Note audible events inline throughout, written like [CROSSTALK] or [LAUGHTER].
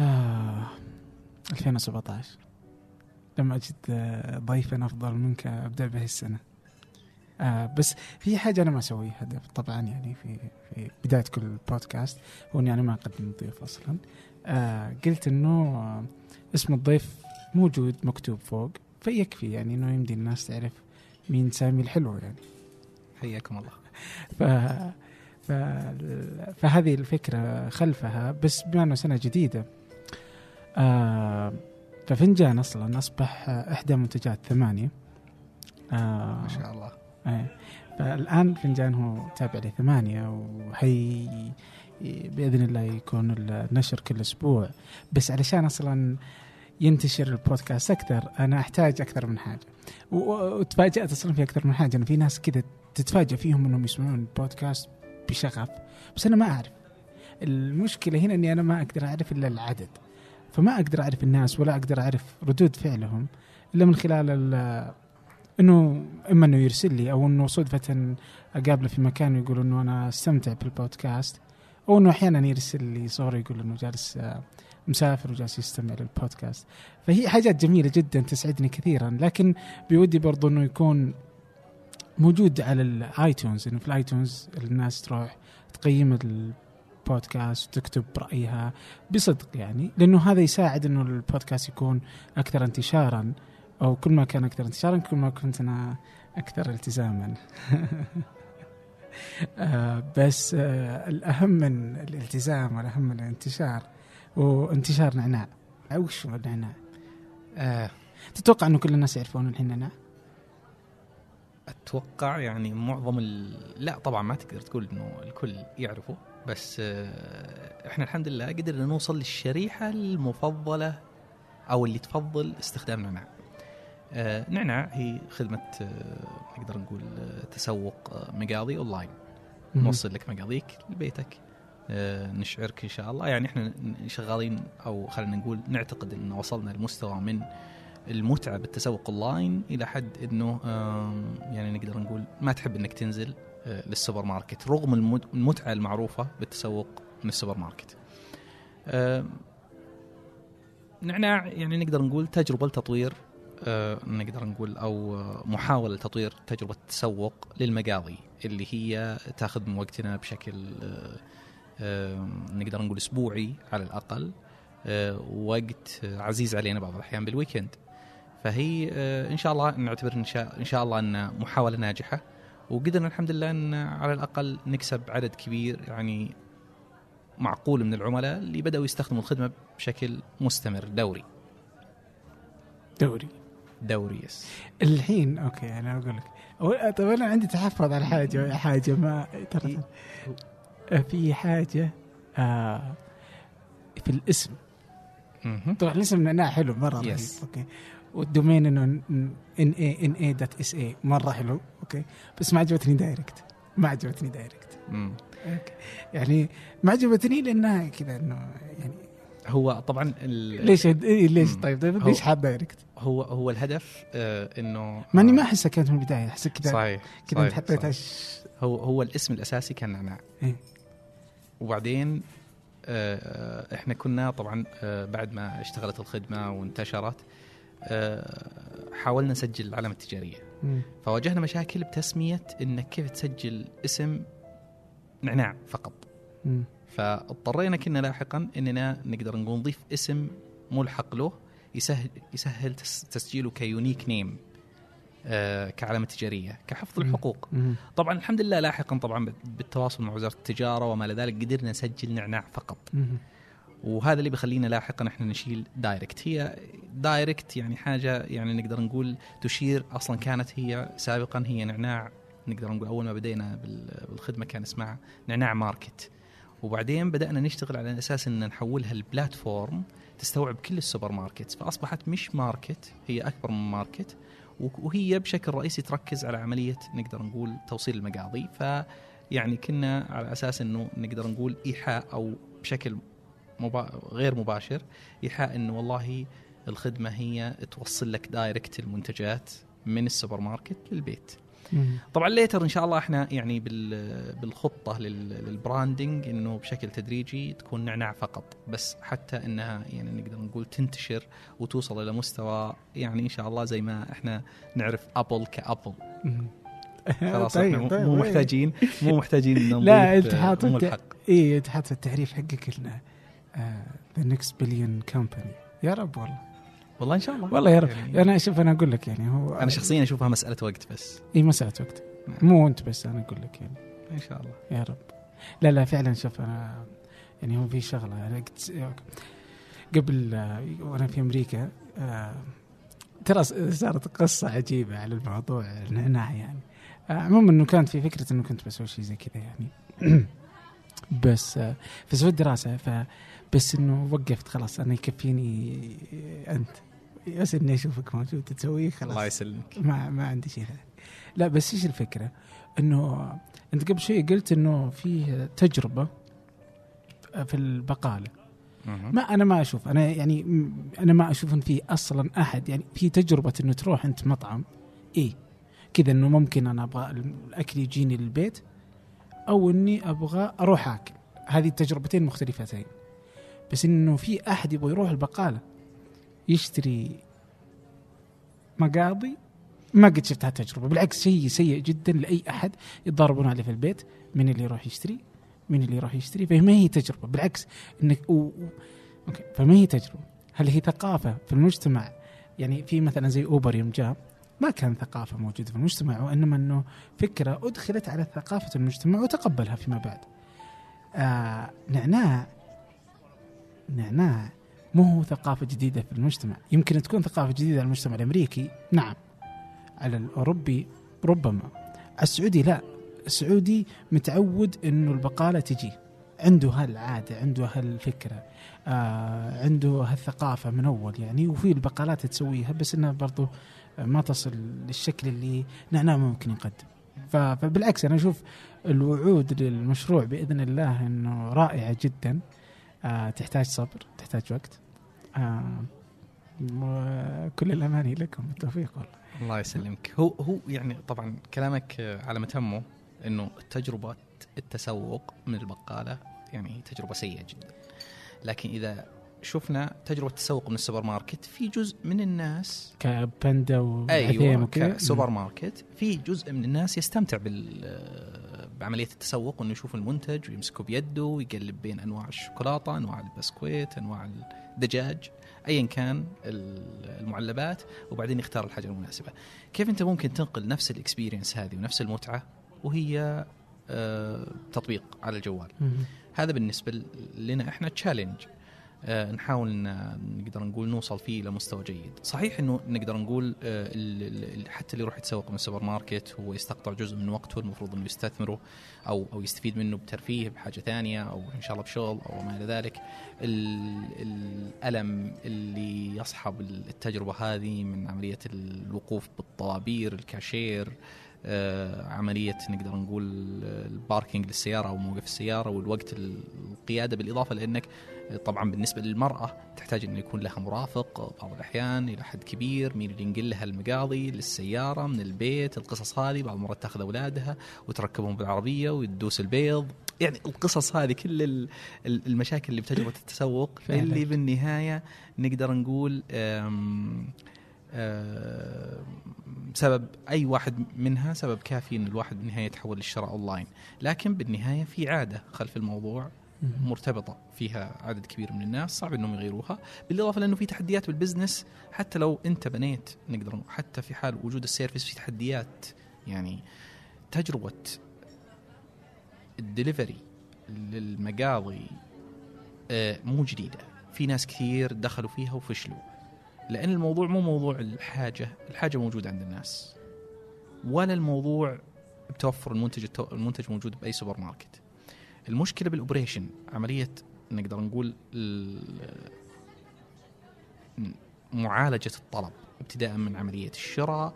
آه 2017 لما أجد آه، ضيفا أفضل منك أبدأ به السنة. آه بس في حاجة أنا ما أسويها. طبعا يعني في في بداية كل بودكاست هو إني أنا ما أقدم ضيف أصلا. آه قلت إنه آه، اسم الضيف موجود مكتوب فوق فيكفي يعني إنه يمدي الناس تعرف مين سامي الحلو يعني. حياكم الله. ف... ف... فهذه الفكرة خلفها بس بما أنه سنة جديدة آه ففنجان أصلا أصبح إحدى منتجات ثمانية. آه ما شاء الله. آه فالآن فنجان هو تابع لثمانية وهي بإذن الله يكون النشر كل أسبوع. بس علشان أصلا ينتشر البودكاست أكثر أنا أحتاج أكثر من حاجة. وتفاجأت أصلا في أكثر من حاجة. أنا في ناس كذا تتفاجأ فيهم أنهم يسمعون البودكاست بشغف. بس أنا ما أعرف. المشكلة هنا أني أنا ما أقدر أعرف إلا العدد. فما أقدر أعرف الناس ولا أقدر أعرف ردود فعلهم إلا من خلال إنه إما إنه يرسل لي أو إنه صدفة أقابله في مكان ويقول إنه أنا أستمتع بالبودكاست. أو إنه أحيانا يرسل لي صورة يقول إنه جالس مسافر وجالس يستمع للبودكاست. فهي حاجات جميلة جدا تسعدني كثيرا لكن بودي برضو إنه يكون موجود على ال iTunes إنه في ال iTunes الناس تروح تقيم البودكاست وتكتب رأيها بصدق يعني لأنه هذا يساعد إنه البودكاست يكون أكثر انتشارا أو كل ما كان أكثر انتشارا كل ما كنت أنا أكثر التزاما. آه [LAUGHS] بس آه الأهم من الالتزام والأهم من الانتشار وانتشار نعناع وش هو النعناع؟ آه تتوقع إنه كل الناس يعرفون الحين نعناع؟ أتوقع يعني معظم ال... لا طبعا ما تقدر تقول إنه الكل يعرفه بس آه إحنا الحمد لله قدرنا نوصل للشريحة المفضلة أو اللي تفضل استخدام نعناع. آه نعناع هي خدمة آه نقدر نقول آه تسوق مقاضي أونلاين. نوصل لك مقاضيك لبيتك نشعرك إن شاء الله يعني إحنا شغالين أو خلينا نقول نعتقد إن وصلنا لمستوى من المتعة بالتسوق أونلاين إلى حد إنه يعني نقدر نقول ما تحب إنك تنزل للسوبر ماركت رغم المتعة المعروفة بالتسوق من السوبر ماركت. نعناع يعني نقدر نقول تجربة لتطوير نقدر نقول أو محاولة لتطوير تجربة التسوق للمقاضي اللي هي تاخذ من وقتنا بشكل نقدر نقول أسبوعي على الأقل آه، وقت عزيز علينا بعض الأحيان بالويكند فهي آه، إن شاء الله نعتبر إن شاء إن شاء الله أن محاولة ناجحة وقدرنا الحمد لله أن على الأقل نكسب عدد كبير يعني معقول من العملاء اللي بدأوا يستخدموا الخدمة بشكل مستمر دوري. دوري دوري yes الحين okay أنا أقول لك طيب أنا عندي تحفظ على حاجة حاجة ما ترى في حاجة آه في الاسم طبعا الاسم نعناع حلو مره رهيب okay وال domain انه n a n a dot s a مره حلو okay بس ما عجبتني direct ما عجبتني direct يعني ما عجبتني لانها كذا انه يعني هو طبعا ليش إيه ليش طيب, طيب ليش حاب دايركت؟ هو هو الهدف آه إنه ماني ما احسها كانت من البداية احس كذا صحيح كذا أنت حطيتها هو هو الاسم الأساسي كان نعناع إيه؟ وبعدين آه إحنا كنا طبعا آه بعد ما اشتغلت الخدمة وانتشرت آه حاولنا نسجل العلامة التجارية. فواجهنا مشاكل بتسمية إنك كيف تسجل اسم نعناع فقط م. فاضطرينا كنا لاحقا إننا نقدر نقول نضيف اسم ملحق له يسهل يسهل تسجيله ك unique name آه كعلامة تجارية كحفظ الحقوق. طبعا الحمد لله لاحقا طبعا بالتواصل مع وزارة التجارة وما إلى ذلك قدرنا نسجل نعناع فقط. وهذا اللي بيخلينا لاحقا إحنا نشيل direct. هي direct يعني حاجة يعني نقدر نقول تشير أصلا كانت هي سابقا هي نعناع. نقدر نقول أول ما بدينا بالخدمة كان اسمها نعناع market. وبعدين بدأنا نشتغل على أساس إن نحولها ل platform تستوعب كل السوبر ماركت فأصبحت مش market هي أكبر من market وهي بشكل رئيسي تركز على عملية نقدر نقول توصيل المقاضي ف يعني كنا على أساس إنه نقدر نقول إيحاء أو بشكل مبا... غير مباشر إيحاء إنه والله الخدمة هي توصل لك direct المنتجات من السوبر ماركت للبيت. طبعا later إن شاء الله إحنا يعني بال- بالخطة لل- لل branding إنه بشكل تدريجي تكون نعناع فقط بس حتى إنها يعني نقدر نقول تنتشر وتوصل إلى مستوى يعني إن شاء الله زي ما إحنا نعرف Apple ك Apple. [LAUGHS] خلاص طيب، إحنا طيب، مو طيب. محتاجين مو محتاجين [LAUGHS] لا نضيف أنت حاط أم أنت الحق اي أنت حاط التعريف حقك انه the next billion company يا رب والله والله إن شاء الله. والله يا رب. يعني أنا شوف أنا أقول لك يعني هو أنا شخصيا أشوفها مسألة وقت بس. إي مسألة وقت. نعم. مو أنت بس أنا أقول لك يعني. إن شاء الله. يا رب. لا لا فعلا شوف أنا يعني هو في شغلة. أنا قلت قبل وأنا في أمريكا آه، ترى صارت قصة عجيبة على الموضوع النعناع يعني. آه، عموما إنه كانت في فكرة إنه كنت بسوي شيء زي كذا يعني. [CLEARS THROAT] بس آه، فسويت دراسة ف بس إنه وقفت خلاص أنا يكفيني أنت. بس إني أشوفك موجود تسويه خلاص. الله يسلمك. ما ما عندي شيء. ثاني لا بس إيش الفكرة؟ إنه أنت قبل شوي قلت إنه في تجربة في البقالة. ما أنا ما أشوف. أنا يعني أنا ما أشوف إن في أصلا أحد يعني في تجربة إنه تروح أنت مطعم إيه كذا إنه ممكن أنا أبغى الأكل يجيني للبيت أو إني أبغى أروح آكل. هذه التجربتين مختلفتين. بس إنه في أحد يبغى يروح البقالة. يشتري مقاضي. ما قد شفت هالتجربة. بالعكس شيء سيء جدا لأي أحد يتضاربون عليه في البيت. من اللي يروح يشتري؟ من اللي يروح يشتري؟ فما هي تجربة. بالعكس إنك و... أوكي فما هي تجربة. هل هي ثقافة في المجتمع؟ يعني في مثلا زي أوبر يوم جاء ما كان ثقافة موجودة في المجتمع وإنما إنه فكرة أدخلت على ثقافة المجتمع وتقبلها فيما بعد. آه نعناع نعناع. مو هو ثقافة جديدة في المجتمع. يمكن تكون ثقافة جديدة على المجتمع الأمريكي. نعم. على الأوروبي ربما. السعودي لا. السعودي متعود أنه البقالة تجي. عنده هالعادة عنده هالفكرة آه عنده هالثقافة من أول يعني. وفي البقالات تسويها بس أنها برضو ما تصل للشكل اللي نعناع ممكن يقدم. فبالعكس أنا أشوف الوعود للمشروع بإذن الله أنه رائعة جدا. آه تحتاج صبر تحتاج وقت. آه وكل الأماني لكم بالتوفيق والله. الله يسلمك. هو هو يعني طبعا كلامك على متمه إنه تجربة التسوق من البقالة يعني تجربة سيئة جدا. لكن إذا شفنا تجربة التسوق من السوبر ماركت في جزء من الناس كباندا والعثيم أيوه كسوبر ماركت في جزء من الناس يستمتع بال بعملية التسوق وإنه يشوف المنتج ويمسكه بيده ويقلب بين أنواع الشوكولاتة، أنواع البسكويت، أنواع الدجاج، ايا كان المعلبات وبعدين يختار الحاجة المناسبة. كيف أنت ممكن تنقل نفس ال experience هذه ونفس المتعة وهي آه، تطبيق على الجوال. هذا بالنسبة لنا إحنا challenge نحاول ن- نقدر نقول نوصل فيه إلى مستوى جيد. صحيح إنه نقدر نقول آه حتى اللي يروح يتسوق من السوبر ماركت هو يستقطع جزء من وقته المفروض إنه يستثمره أو أو يستفيد منه بترفيه بحاجة ثانية أو إن شاء الله بشغل أو ما إلى ذلك. ال- الألم اللي يصحب التجربة هذه من عملية الوقوف بالطوابير الكاشير آه، عملية نقدر نقول الباركينج للسيارة أو موقف السيارة والوقت القيادة بالإضافة لأنك طبعا بالنسبة للمرأة تحتاج انه يكون لها مرافق بعض الأحيان إلى حد كبير مين اللي ينقل لها المقاضي للسيارة من البيت القصص هذه بعض المرات تأخذ أولادها وتركبهم بالعربية وتدوس البيض يعني القصص هذه كل ال- ال- المشاكل اللي بتجربة التسوق. اللي بالنهاية نقدر نقول أم سبب أي واحد منها سبب كافي إن الواحد بالنهاية يتحول للشراء أونلاين لكن بالنهاية في عادة خلف الموضوع. مرتبطة فيها عدد كبير من الناس صعب إنهم يغيروها. بالإضافة لأنه في تحديات بال business حتى لو أنت بنيت نقدر حتى في حال وجود ال service في تحديات يعني تجربة الدليفري للمقاضي آه، مو جديدة. في ناس كثير دخلوا فيها وفشلوا. لأن الموضوع مو موضوع الحاجة الحاجة موجودة عند الناس. ولا الموضوع بتوفر المنتج المنتج موجود بأي سوبر ماركت. المشكلة بال operation عملية نقدر نقول ال- معالجة الطلب ابتداء من عملية الشراء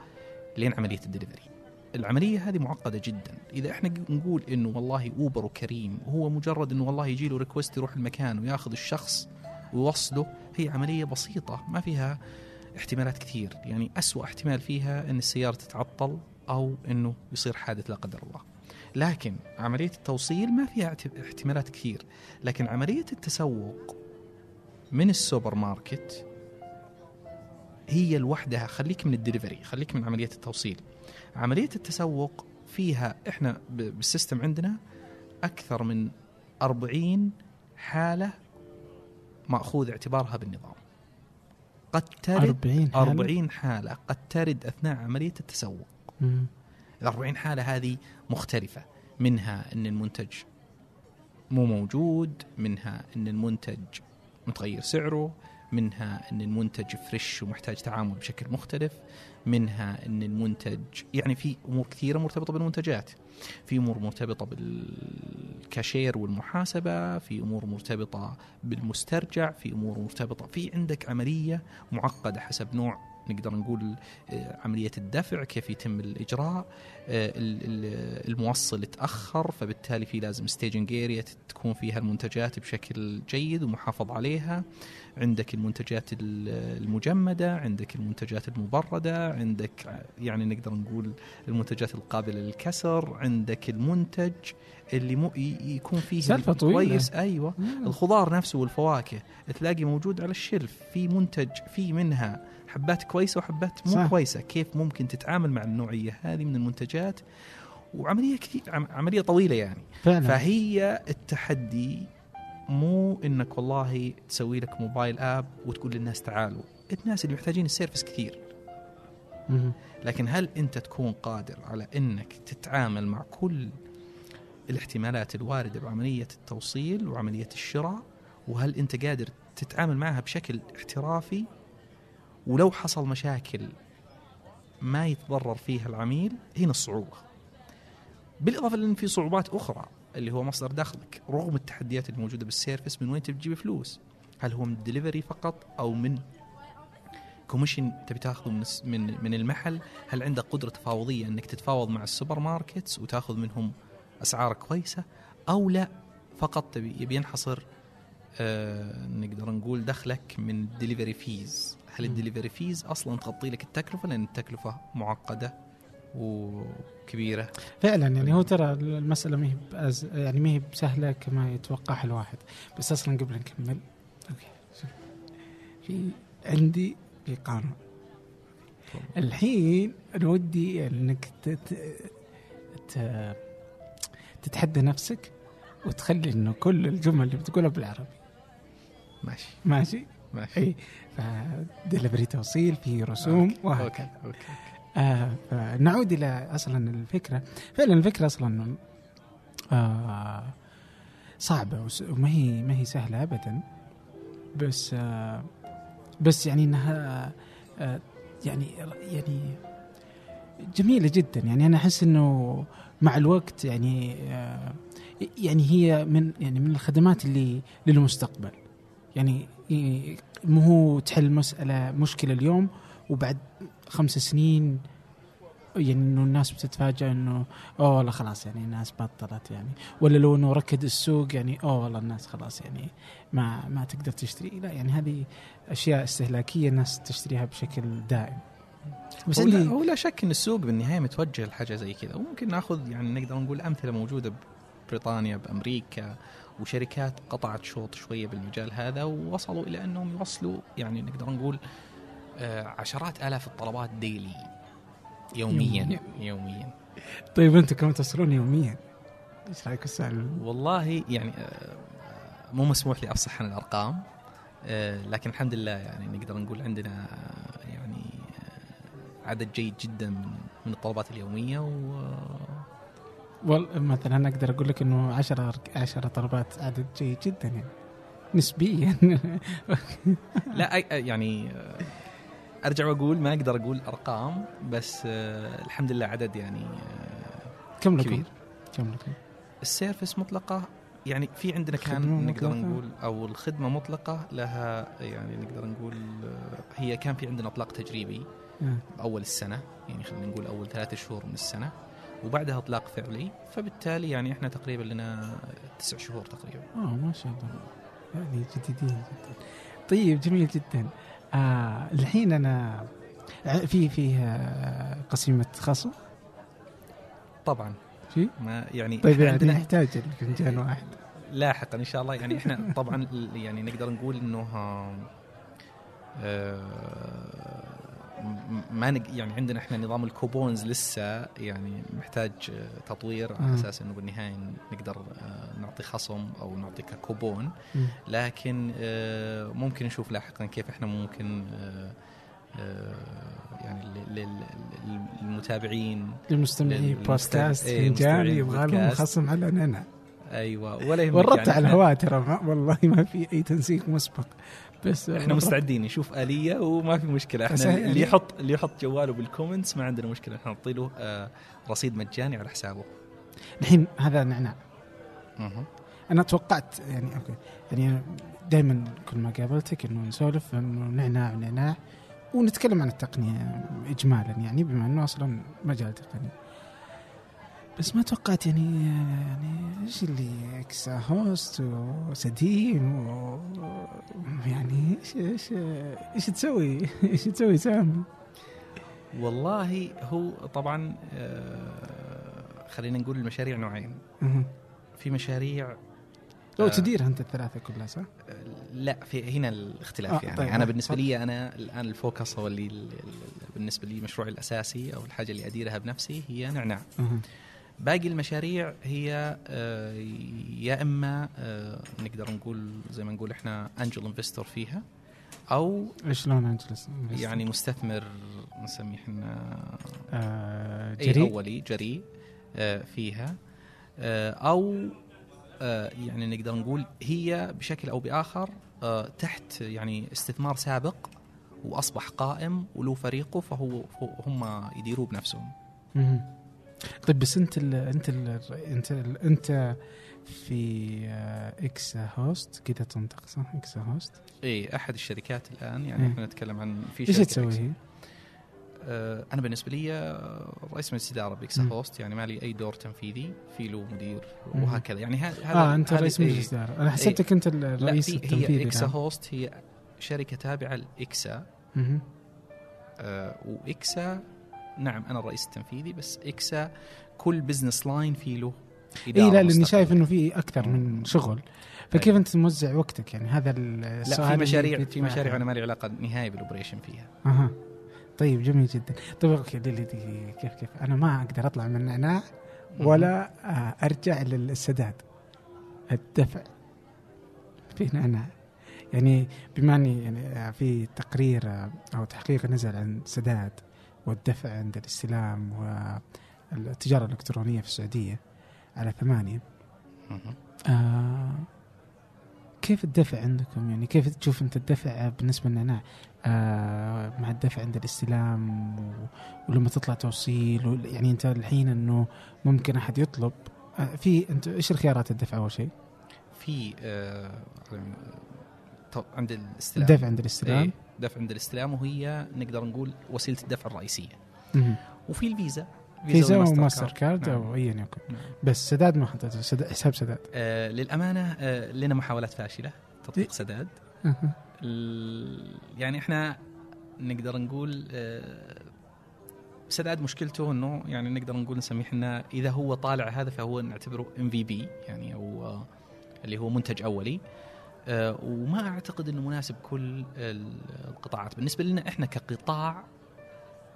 لين عملية الدليفري. العملية هذه معقدة جدا. إذا إحنا نقول إنه والله أوبر وكريم وهو مجرد إنه والله يجي له request يروح المكان وياخذ الشخص ويوصله هي عملية بسيطة ما فيها احتمالات كثير. يعني أسوأ احتمال فيها إن السيارة تتعطل أو إنه يصير حادث لا قدر الله. لكن عملية التوصيل ما فيها احتمالات كثير. لكن عملية التسوق من السوبر ماركت هي لوحدها. خليك من الدليفري خليك من عملية التوصيل. عملية التسوق فيها إحنا بال system عندنا أكثر من 40 حالة مأخوذ اعتبارها بالنظام. قد ترد 40 حالة؟ 40 حالة قد ترد أثناء عملية التسوق. مم. ال 40 حالة هذه مختلفة. منها إن المنتج مو موجود منها إن المنتج متغير سعره منها إن المنتج فريش ومحتاج تعامل بشكل مختلف منها إن المنتج يعني في أمور كثيرة مرتبطة بالمنتجات. في أمور مرتبطة بالكاشير والمحاسبة في أمور مرتبطة بالمسترجع في أمور مرتبطة في عندك عملية معقدة حسب نوع نقدر نقول آه، عملية الدفع كيف يتم الإجراء آه، ال- ال- الموصل تاخر فبالتالي في لازم staging area تكون فيها المنتجات بشكل جيد ومحافظ عليها عندك المنتجات ال- المجمدة عندك المنتجات المبردة عندك ع- يعني نقدر نقول المنتجات القابلة للكسر عندك المنتج اللي مو يكون فيه سالفة طويلة. كويس أيوه مم. الخضار نفسه والفواكه تلاقي موجود على الشلف في منتج في منها حبات كويسة وحبات مو صح. كويسة. كيف ممكن تتعامل مع النوعية هذه من المنتجات؟ وعملية كثير عم- عملية طويلة يعني. فعلا. فهي التحدي مو إنك والله تسوي لك موبايل آب وتقول للناس تعالوا. الناس اللي محتاجين السيرفس كثير. لكن هل أنت تكون قادر على إنك تتعامل مع كل الاحتمالات الواردة بعملية التوصيل وعملية الشراء؟ وهل أنت قادر تتعامل معها بشكل احترافي؟ ولو حصل مشاكل ما يتضرر فيها العميل هنا الصعوبة. بالإضافة لأن في صعوبات أخرى اللي هو مصدر دخلك رغم التحديات اللي موجوده بال service من وين تجيب فلوس؟ هل هو من الدليفري فقط أو من commission تبي تاخذه من من من المحل؟ هل عندك قدرة تفاوضية إنك تتفاوض مع ال supermarkets وتاخذ منهم أسعار كويسة؟ أو لا فقط تبي يبي ينحصر آه نقدر نقول دخلك من ال delivery fees هل. ال delivery fees أصلا تغطي لك التكلفة لأن التكلفة معقدة وكبيرة. فعلا يعني هو ترى المسألة ما هي بأز... يعني ما هي بسهلة كما يتوقعها الواحد. بس أصلا قبل نكمل أوكي شوف في عندي في قانون الحين أنا ودي إنك. تتحدى نفسك وتخلي إنه كل الجمل اللي بتقولها بالعربي. ماشي. ماشي؟ ماشي. إي. فدليفري توصيل في رسوم وهكذا. آه فنعود إلى أصلا الفكرة. فعلا الفكرة أصلا آه صعبة وما هي ما هي سهلة ابدا. بس آه بس يعني إنها آه يعني يعني جميلة جدا. يعني أنا أحس إنه مع الوقت يعني آه يعني هي من يعني من الخدمات اللي للمستقبل. يعني مو هو تحل مسألة مشكلة اليوم وبعد خمس سنين يعني إنه الناس بتتفاجئ إنه أوه والله خلاص يعني الناس بطلت يعني. ولا لو إنه ركد السوق يعني أوه والله الناس خلاص يعني ما ما تقدر تشتري. لا يعني هذه أشياء استهلاكية الناس تشتريها بشكل دائم. بس هو لا, عندي هو لا شك إن السوق بالنهاية متوجه لحاجة زي كذا. وممكن نأخذ يعني نقدر نقول أمثلة موجودة ببريطانيا بأمريكا وشركات قطعت شوط شوية بالمجال هذا ووصلوا إلى أنهم يوصلوا يعني نقدر نقول آه، عشرات آلاف الطلبات ديلي يوميا يومياً. يوميا طيب أنتم كم تصلون يوميا؟ إيش رأيك السؤال؟ والله يعني آه، مو مسموح لي أفصح عن الأرقام آه، لكن الحمد لله يعني نقدر نقول عندنا يعني عدد جيد جدا من من الطلبات اليومية و والله مثلا أقدر أقول لك إنه 10 10 طلبات عدد جيد جدا يعني نسبيا [LAUGHS] لا أي- يعني أرجع وأقول ما أقدر أقول أرقام بس آه، الحمد لله عدد يعني آه، كم لكم؟ كبير كم لكم؟ السيرفس مطلقة يعني في عندنا كان نقدر مطلقة؟ نقول أو الخدمة مطلقة لها يعني نقدر نقول آه، هي كان في عندنا أطلاق تجريبي. باول السنة يعني خلينا نقول أول ثلاثة شهور من السنة وبعدها اطلاق فعلي فبالتالي يعني إحنا تقريبا لنا تسع شهور تقريبا. آه ما شاء الله. يعني جديدين جدا. طيب جميل جدا. آه الحين أنا في في آه، قسيمة خصم طبعا. في؟ ما يعني طيب يعني عندنا نحتاج الفنجان واحد. لاحقا إن شاء الله. يعني إحنا [LAUGHS] طبعا يعني نقدر نقول إنه آه، ما نق يعني عندنا إحنا نظام الكوبونز لسه يعني محتاج تطوير على. أساس إنه بالنهاية نقدر آه، نعطي خصم أو نعطي ككوبون. لكن آه، ممكن نشوف لاحقا كيف إحنا ممكن آه، يعني لل- لل- للمتابعين للمستمعين للمستمع- بودكاست إيه، فنجان مستمعين يبغى لهم. خصم على نعناع أيوه ولا يهمك ورطت يعني. على الهواء ترى ما- والله ما في أي تنسيق مسبق. بس إحنا مستعدين نشوف آلية وما في مشكلة. إحنا اللي يعني. يحط اللي يحط جواله بال comments ما عندنا مشكلة. إحنا نعطي له آه، رصيد مجاني على حسابه. الحين هذا نعناع. أنا توقعت يعني okay يعني دائما كل ما قابلتك إنه نسولف إنه نعناع ونعناع ونتكلم عن التقنية اجمالا يعني بما إنه أصلا مجال تقني. بس ما توقعت يعني يعني إيش اللي إكسا هوست وسديم و يعني إيش إيش إيش تسوي؟ [LAUGHS] إيش تسوي سام؟ والله هو طبعا آه، خلينا نقول المشاريع نوعين. في مشاريع لو آه. تدير أنت الثلاثة كلها صح؟ آه، لا في هنا الاختلاف آه، يعني طيب، أنا آه، بالنسبة. لي أنا الآن ال focus هو اللي ال- ال- بالنسبة لي مشروعي الأساسي أو الحاجة اللي أديرها بنفسي هي نعناع. باقي المشاريع هي آه، يا إما آه، نقدر نقول زي ما نقول إحنا angel investor فيها أو شلون angels؟ يعني مستثمر نسميه إحنا آه اي جريء أولي جريء فيها أو يعني نقدر نقول هي بشكل أو بآخر تحت يعني استثمار سابق وأصبح قائم وله فريقه فهو هم يديروه بنفسهم. طيب بس انت ال انت ال انت ال انت في آه، إكسا هوست كذا تنطق صح؟ إكسا هوست اي أحد الشركات الآن يعني مم. إحنا نتكلم عن في إيش شركة تسوي؟ آه، أنا بالنسبة لي آه، رئيس مجلس اداره بإكسا مم. هوست يعني ما لي أي دور تنفيذي في له مدير. وهكذا يعني هذا آه أنت رئيس إيه. مجلس اداره أنا حسبتك أنت الرئيس في التنفيذي هي اكسا. هوست هي شركة تابعة لإكسا. آه، وإكسا نعم أنا الرئيس التنفيذي بس إكسا كل business line في له إي لا لأني. شايف إنه في أكثر من شغل. فكيف. أنت موزع وقتك؟ يعني هذا السؤال لا في مشاريع في مشاريع. أنا ما لي علاقة نهائي بال operation فيها. أها. طيب جميل جدا. طيب okay دي دي كيف كيف؟ أنا ما أقدر أطلع من النعناع ولا آه، أرجع للسداد. الدفع في نعناع يعني بما أني يعني آه، في تقرير آه، أو تحقيق نزل عن سداد والدفع عند الاستلام والتجارة الإلكترونية في السعودية على ثمانية. مهم. آه كيف الدفع عندكم؟ يعني كيف تشوف أنت الدفع بالنسبة للنعناع آه مع الدفع عند الاستلام ولما تطلع توصيل يعني أنت الحين إنه ممكن أحد يطلب. آه في أنت إيش الخيارات الدفع أول شيء؟ في آه، عند الاستلام الدفع عند الاستلام إيه، دفع عند الإستلام وهي نقدر نقول وسيلة الدفع الرئيسية. وفي الفيزا فيزا وماستر كارد نعم. أو ايا يكن نعم. بس سداد ما حطيته سد- حساب سداد آه للأمانة آه لنا محاولات فاشلة تطبيق إيه. سداد. ال- يعني إحنا نقدر نقول آه، سداد مشكلته إنه يعني نقدر نقول نسميه إحنا إذا هو طالع هذا فهو نعتبره إم في بي يعني أو آه، اللي هو منتج أولي آه، وما أعتقد إنه مناسب كل ال- القطاعات بالنسبة لنا إحنا كقطاع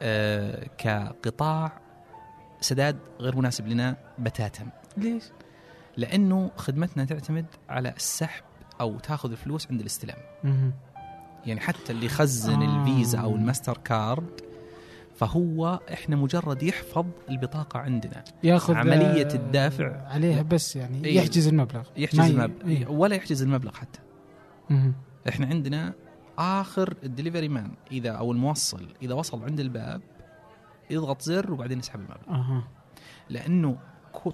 آه، كقطاع سداد غير مناسب لنا بتاتا ليش؟ لأنه خدمتنا تعتمد على السحب أو تاخذ الفلوس عند الاستلام. يعني حتى اللي يخزن آه. الفيزا أو الماستر كارد فهو إحنا مجرد يحفظ البطاقة عندنا ياخذ عملية آه، الدفع. عليها بس يعني إيه. يحجز المبلغ يحجز المبلغ إيه. ولا يحجز المبلغ حتى مهم. إحنا عندنا آخر ال delivery man إذا أو الموصل إذا وصل عند الباب يضغط زر وبعدين يسحب المبلغ أها لأنه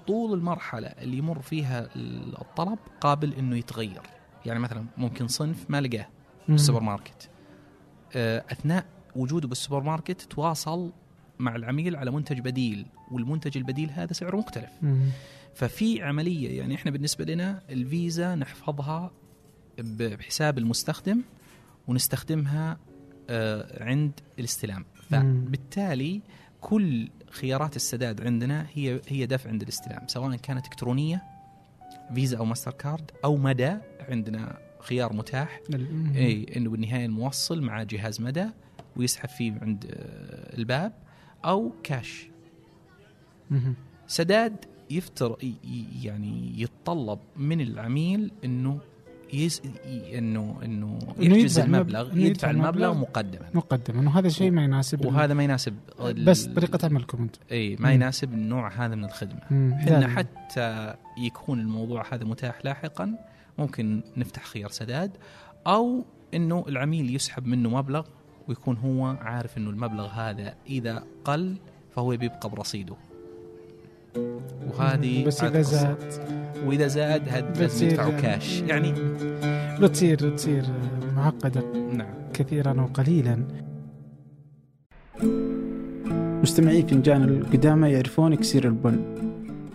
طول المرحلة اللي يمر فيها الطلب قابل إنه يتغير يعني مثلا ممكن صنف ما لقاه مهم. بالسوبر ماركت آه، أثناء وجوده بالسوبر ماركت تواصل مع العميل على منتج بديل والمنتج البديل هذا سعره مختلف. ففي عملية يعني إحنا بالنسبة لنا الفيزا نحفظها بحساب المستخدم ونستخدمها آه، عند الاستلام. فبالتالي كل خيارات السداد عندنا هي هي دفع عند الاستلام سواء كانت إلكترونية فيزا أو ماستر كارد أو مدى عندنا خيار متاح. اي إنه بالنهاية الموصل مع جهاز مدى. ويسحب فيه عند آه، الباب أو كاش. سداد يفتر يعني يتطلب من العميل إنه يس إنه إنه يحجز المبلغ يدفع المبلغ مقدما مقدما وهذا شيء ما يناسب وهذا ما يناسب ال- بس طريقة عملكم أنتم إي ما مم. يناسب النوع هذا من الخدمة. إحنا. حتى يكون الموضوع هذا متاح لاحقا ممكن نفتح خيار سداد أو إنه العميل يسحب منه مبلغ ويكون هو عارف إنه المبلغ هذا إذا قل فهو بيبقى برصيده. وهذه بس إذا. زاد. وإذا زاد هاد لازم يدفعوا كاش يعني بتصير بتصير معقدة. نعم. كثيرا وقليلا. مستمعي فنجان القدامى يعرفون إكسير البن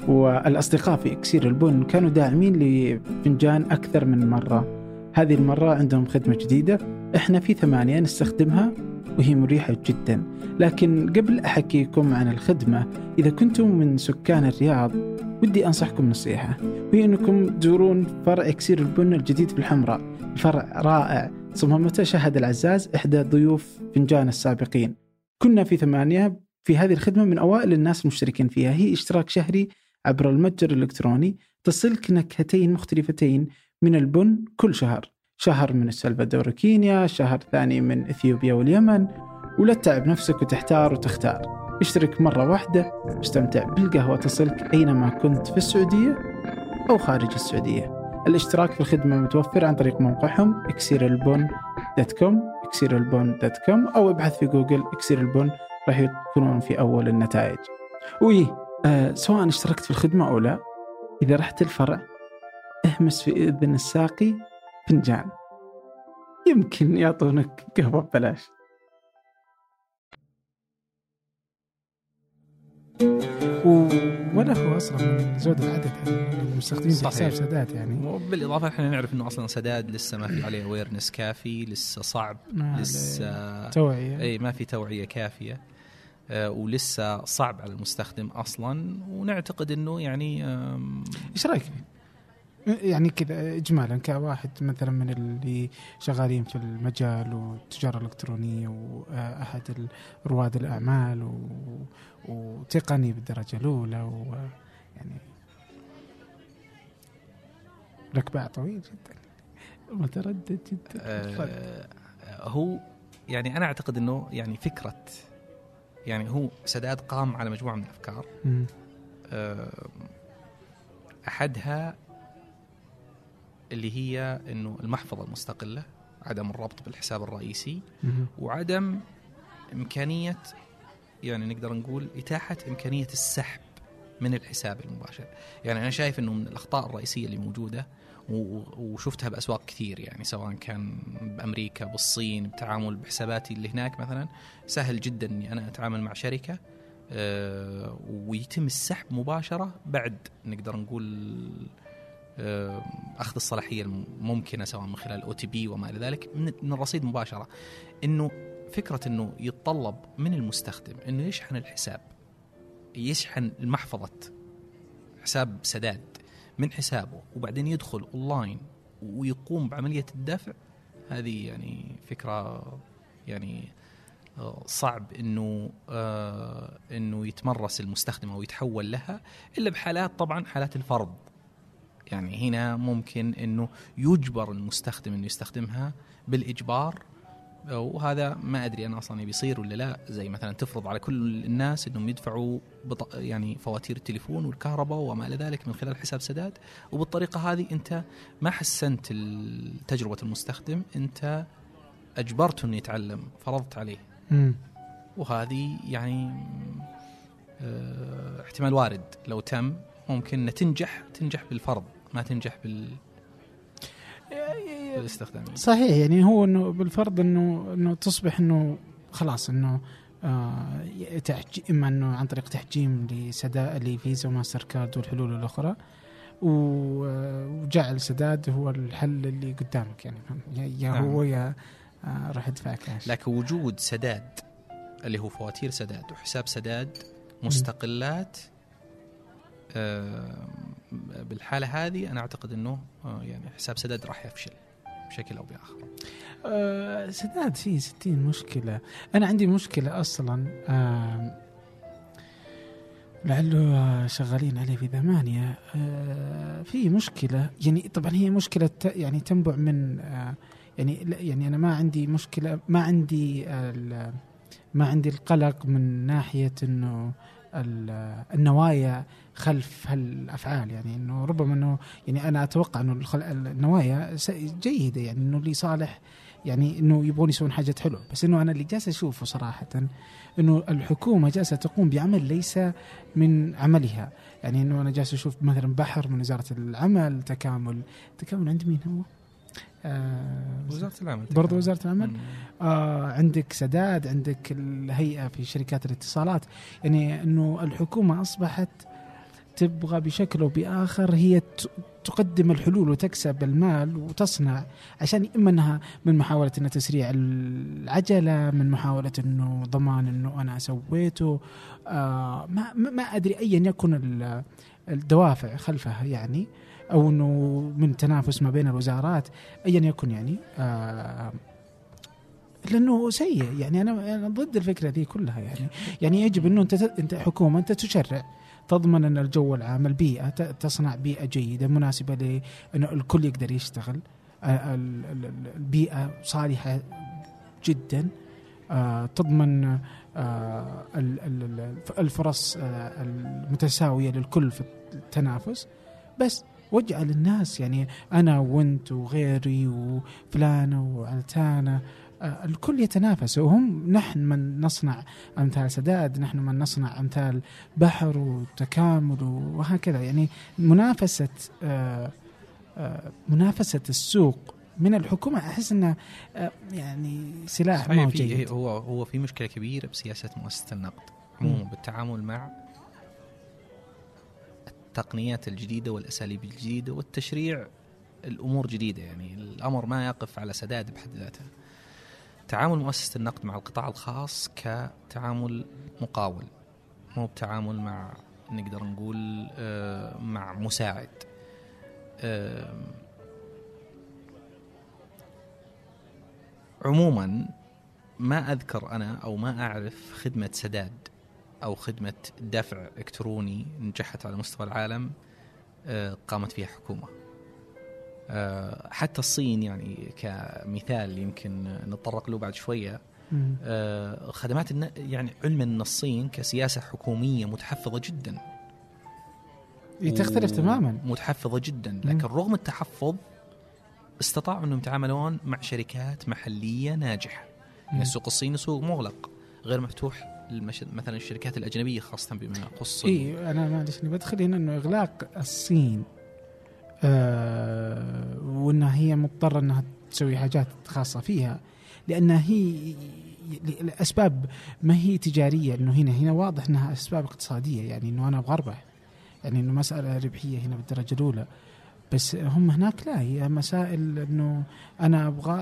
والأصدقاء في إكسير البن كانوا داعمين لفنجان أكثر من مرة. هذه المرة عندهم خدمة جديدة. إحنا في ثمانية نستخدمها وهي مريحة جدا. لكن قبل أحكيكم عن الخدمة إذا كنتم من سكان الرياض ودي أنصحكم نصيحة. وهي أنكم تزورون فرع إكسير البن الجديد في الحمراء. فرع رائع صممته شهد العزاز إحدى ضيوف فنجان السابقين. كنا في ثمانية في هذه الخدمة من أوائل الناس المشتركين فيها. هي اشتراك شهري عبر المتجر الإلكتروني تصلك نكهتين مختلفتين من البن كل شهر. شهر من السلفادور وكينيا شهر ثاني من إثيوبيا واليمن ولا تتعب نفسك وتحتار وتختار. اشترك مرة واحدة واستمتع بالقهوة تصلك أينما كنت في السعودية أو خارج السعودية. الاشتراك في الخدمة متوفر عن طريق موقعهم إكسيرالبون إكسير البن dot com أو ابحث في جوجل اكسير البن راح يكونون في أول النتائج. وإيه آه سواء اشتركت في الخدمة أو لا إذا رحت الفرع اهمس في إذن الساقي فنجان. يمكن يعطونك قهوة ببلاش. ولا هو أصلا من زود العدد المستخدمين في صحيح. حساب سادات يعني. وبالإضافة إحنا نعرف إنه أصلا سداد لسه ما في عليه awareness كافي لسه صعب ما لسه توعية. إي ما في توعية كافية. آه، ولسه صعب على المستخدم أصلا. ونعتقد إنه يعني إيش رأيك فيه؟ يعني كذا اجمالا كواحد مثلا من اللي شغالين في المجال والتجارة الإلكترونية وأحد رواد الأعمال و... وتقني بالدرجة الأولى ويعني لك باع طويل جدا متردد جدا. آه، هو يعني أنا أعتقد إنه يعني فكرة يعني هو سداد قام على مجموعة من الأفكار. آه، أحدها اللي هي إنه المحفظة المستقلة عدم الربط بالحساب الرئيسي. وعدم إمكانية يعني نقدر نقول إتاحة إمكانية السحب من الحساب المباشر يعني أنا شايف إنه من الأخطاء الرئيسية اللي موجودة وشفتها بأسواق كثير يعني سواء كان بأمريكا بالصين بتعامل بحساباتي اللي هناك مثلا سهل جدا إني أنا أتعامل مع شركة آه، ويتم السحب مباشرة بعد نقدر نقول أخذ الصلاحية الممكنة سواء من خلال أو تي بي وما إلى ذلك من من الرصيد مباشرة. إنه فكرة إنه يتطلب من المستخدم إنه يشحن الحساب يشحن محفظه حساب سداد من حسابه وبعدين يدخل أونلاين ويقوم بعملية الدفع هذه يعني فكرة يعني آه، صعب إنه آه، إنه يتمرس المستخدم أو يتحول لها إلا بحالات طبعا حالات الفرض. يعني هنا ممكن إنه يجبر المستخدم إنه يستخدمها بالإجبار وهذا ما أدري أنا أصلا بيصير ولا لا. زي مثلا تفرض على كل الناس إنهم يدفعوا بط... يعني فواتير التليفون والكهرباء وما إلى ذلك من خلال حساب سداد. وبالطريقة هذه أنت ما حسنت تجربة المستخدم أنت اجبرته إنه يتعلم فرضت عليه. وهذه يعني آه، احتمال وارد. لو تم ممكن تنجح تنجح بالفرض. ما تنجح بال بالاستخدام صحيح يعني هو إنه بالفرض إنه إنه تصبح إنه خلاص إنه آه. إما إنه عن طريق تحجيم لسداد لفيزا وماستر كارد والحلول الأخرى وجعل سداد هو الحل اللي قدامك يعني يا- يا نعم. هو يا آه راح ادفع كاش لكن وجود سداد اللي هو فواتير سداد وحساب سداد مستقلات آه، بالحالة هذه أنا أعتقد إنه آه، يعني حساب سداد راح يفشل بشكل أو بآخر. أه سداد فيه 60 مشكلة، أنا عندي مشكلة أصلا أه لعله شغالين عليه في ثمانية أه في مشكلة يعني طبعا هي مشكلة يعني تنبع من أه يعني يعني أنا ما عندي مشكلة ما عندي ما عندي القلق من ناحية أنه النوايا خلف هالأفعال يعني إنه ربما إنه يعني أنا أتوقع إنه النوايا جيدة يعني إنه لصالح يعني إنه يبغون يسوون حاجة حلوة. بس إنه أنا اللي جالس أشوفه صراحة إنه الحكومة جالسة تقوم بعمل ليس من عملها. يعني إنه أنا جالس أشوف مثلا بحر من وزارة العمل تكامل. تكامل عند مين هو؟ آه وزارة العمل برضو وزارة العمل؟ آه عندك سداد عندك الهيئة في شركات الاتصالات. يعني إنه الحكومة أصبحت تبغى بشكل أو بآخر هي تقدم الحلول وتكسب المال وتصنع عشان إما أنها من محاولة إنها تسريع العجلة من محاولة إنه ضمان إنه أنا سويته آه ما ما أدري ايا يكن الدوافع خلفها يعني أو إنه من تنافس ما بين الوزارات ايا يكن يعني آه لأنه سيء يعني. أنا ضد الفكرة ذي كلها يعني. يعني يجب إنه أنت أنت حكومة أنت تشرع. تضمن أن الجو العام البيئة تصنع بيئة جيدة مناسبة لأنه الكل يقدر يشتغل. البيئة صالحة جدا. آه، تضمن آه، الفرص آه، المتساوية للكل في التنافس. بس واجعل الناس يعني أنا وأنت وغيري وفلانة وعلتانة آه، الكل يتنافس. وهم نحن من نصنع أمثال سداد نحن من نصنع أمثال بحر وتكامل وهكذا. يعني منافسة آه، آه، منافسة السوق من الحكومة أحس إنه يعني سلاح ما هو هو هو في مشكلة كبيرة بسياسة مؤسسة النقد. عموما بالتعامل مع التقنيات الجديدة والأساليب الجديدة والتشريع الأمور جديدة. يعني الأمر ما يقف على سداد بحد ذاته. تعامل مؤسسة النقد مع القطاع الخاص كتعامل مقاول مو بتعامل مع نقدر نقول آه، مع مساعد عموما ما أذكر أنا أو ما أعرف خدمة سداد أو خدمة دفع إلكتروني نجحت على مستوى العالم آه، قامت فيها حكومة. آه، حتى الصين يعني كمثال يمكن نتطرق له بعد شوية. آه، خدمات يعني علما إن الصين كسياسة حكومية متحفظة جدا. تختلف تماما. متحفظة جدا. لكن رغم التحفظ استطاعوا إنهم يتعاملون مع شركات محلية ناجحة. يعني السوق الصيني سوق مغلق غير مفتوح المش... مثلا الشركات الأجنبية خاصة بما يخص إي أنا معلش بدخل هنا إنه إغلاق الصين. آه وإنها هي مضطرة إنها تسوي حاجات خاصة فيها لانها هي لاسباب ما هي تجارية انه هنا هنا واضح إنها أسباب اقتصادية يعني إنه أنا أبغى اربح يعني إنه مسألة ربحية هنا بالدرجة الأولى بس هم هناك لا هي مسائل إنه أنا أبغى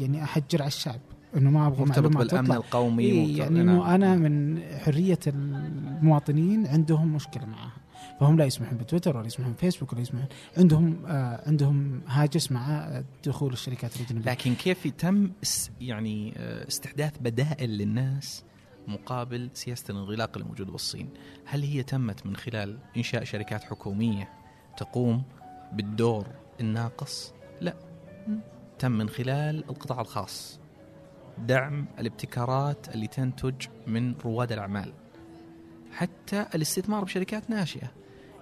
يعني أحجر على الشعب إنه ما أبغى مرتبط بالأمن تطلع. القومي إيه يعني إنه نعم. أنا من حرية المواطنين عندهم مشكلة معها فهم لا يسمحون بتويتر ولا يسمحون بفيسبوك ولا يسمحون عندهم آه عندهم هاجس مع دخول الشركات الأجنبية. لكن كيف تم يعني آه، استحداث بدائل للناس مقابل سياسة الانغلاق الموجودة بالصين؟ هل هي تمت من خلال إنشاء شركات حكومية تقوم بالدور الناقص؟ لا. تم من خلال القطاع الخاص. دعم الابتكارات اللي تنتج من رواد الأعمال. حتى الاستثمار بشركات ناشئة.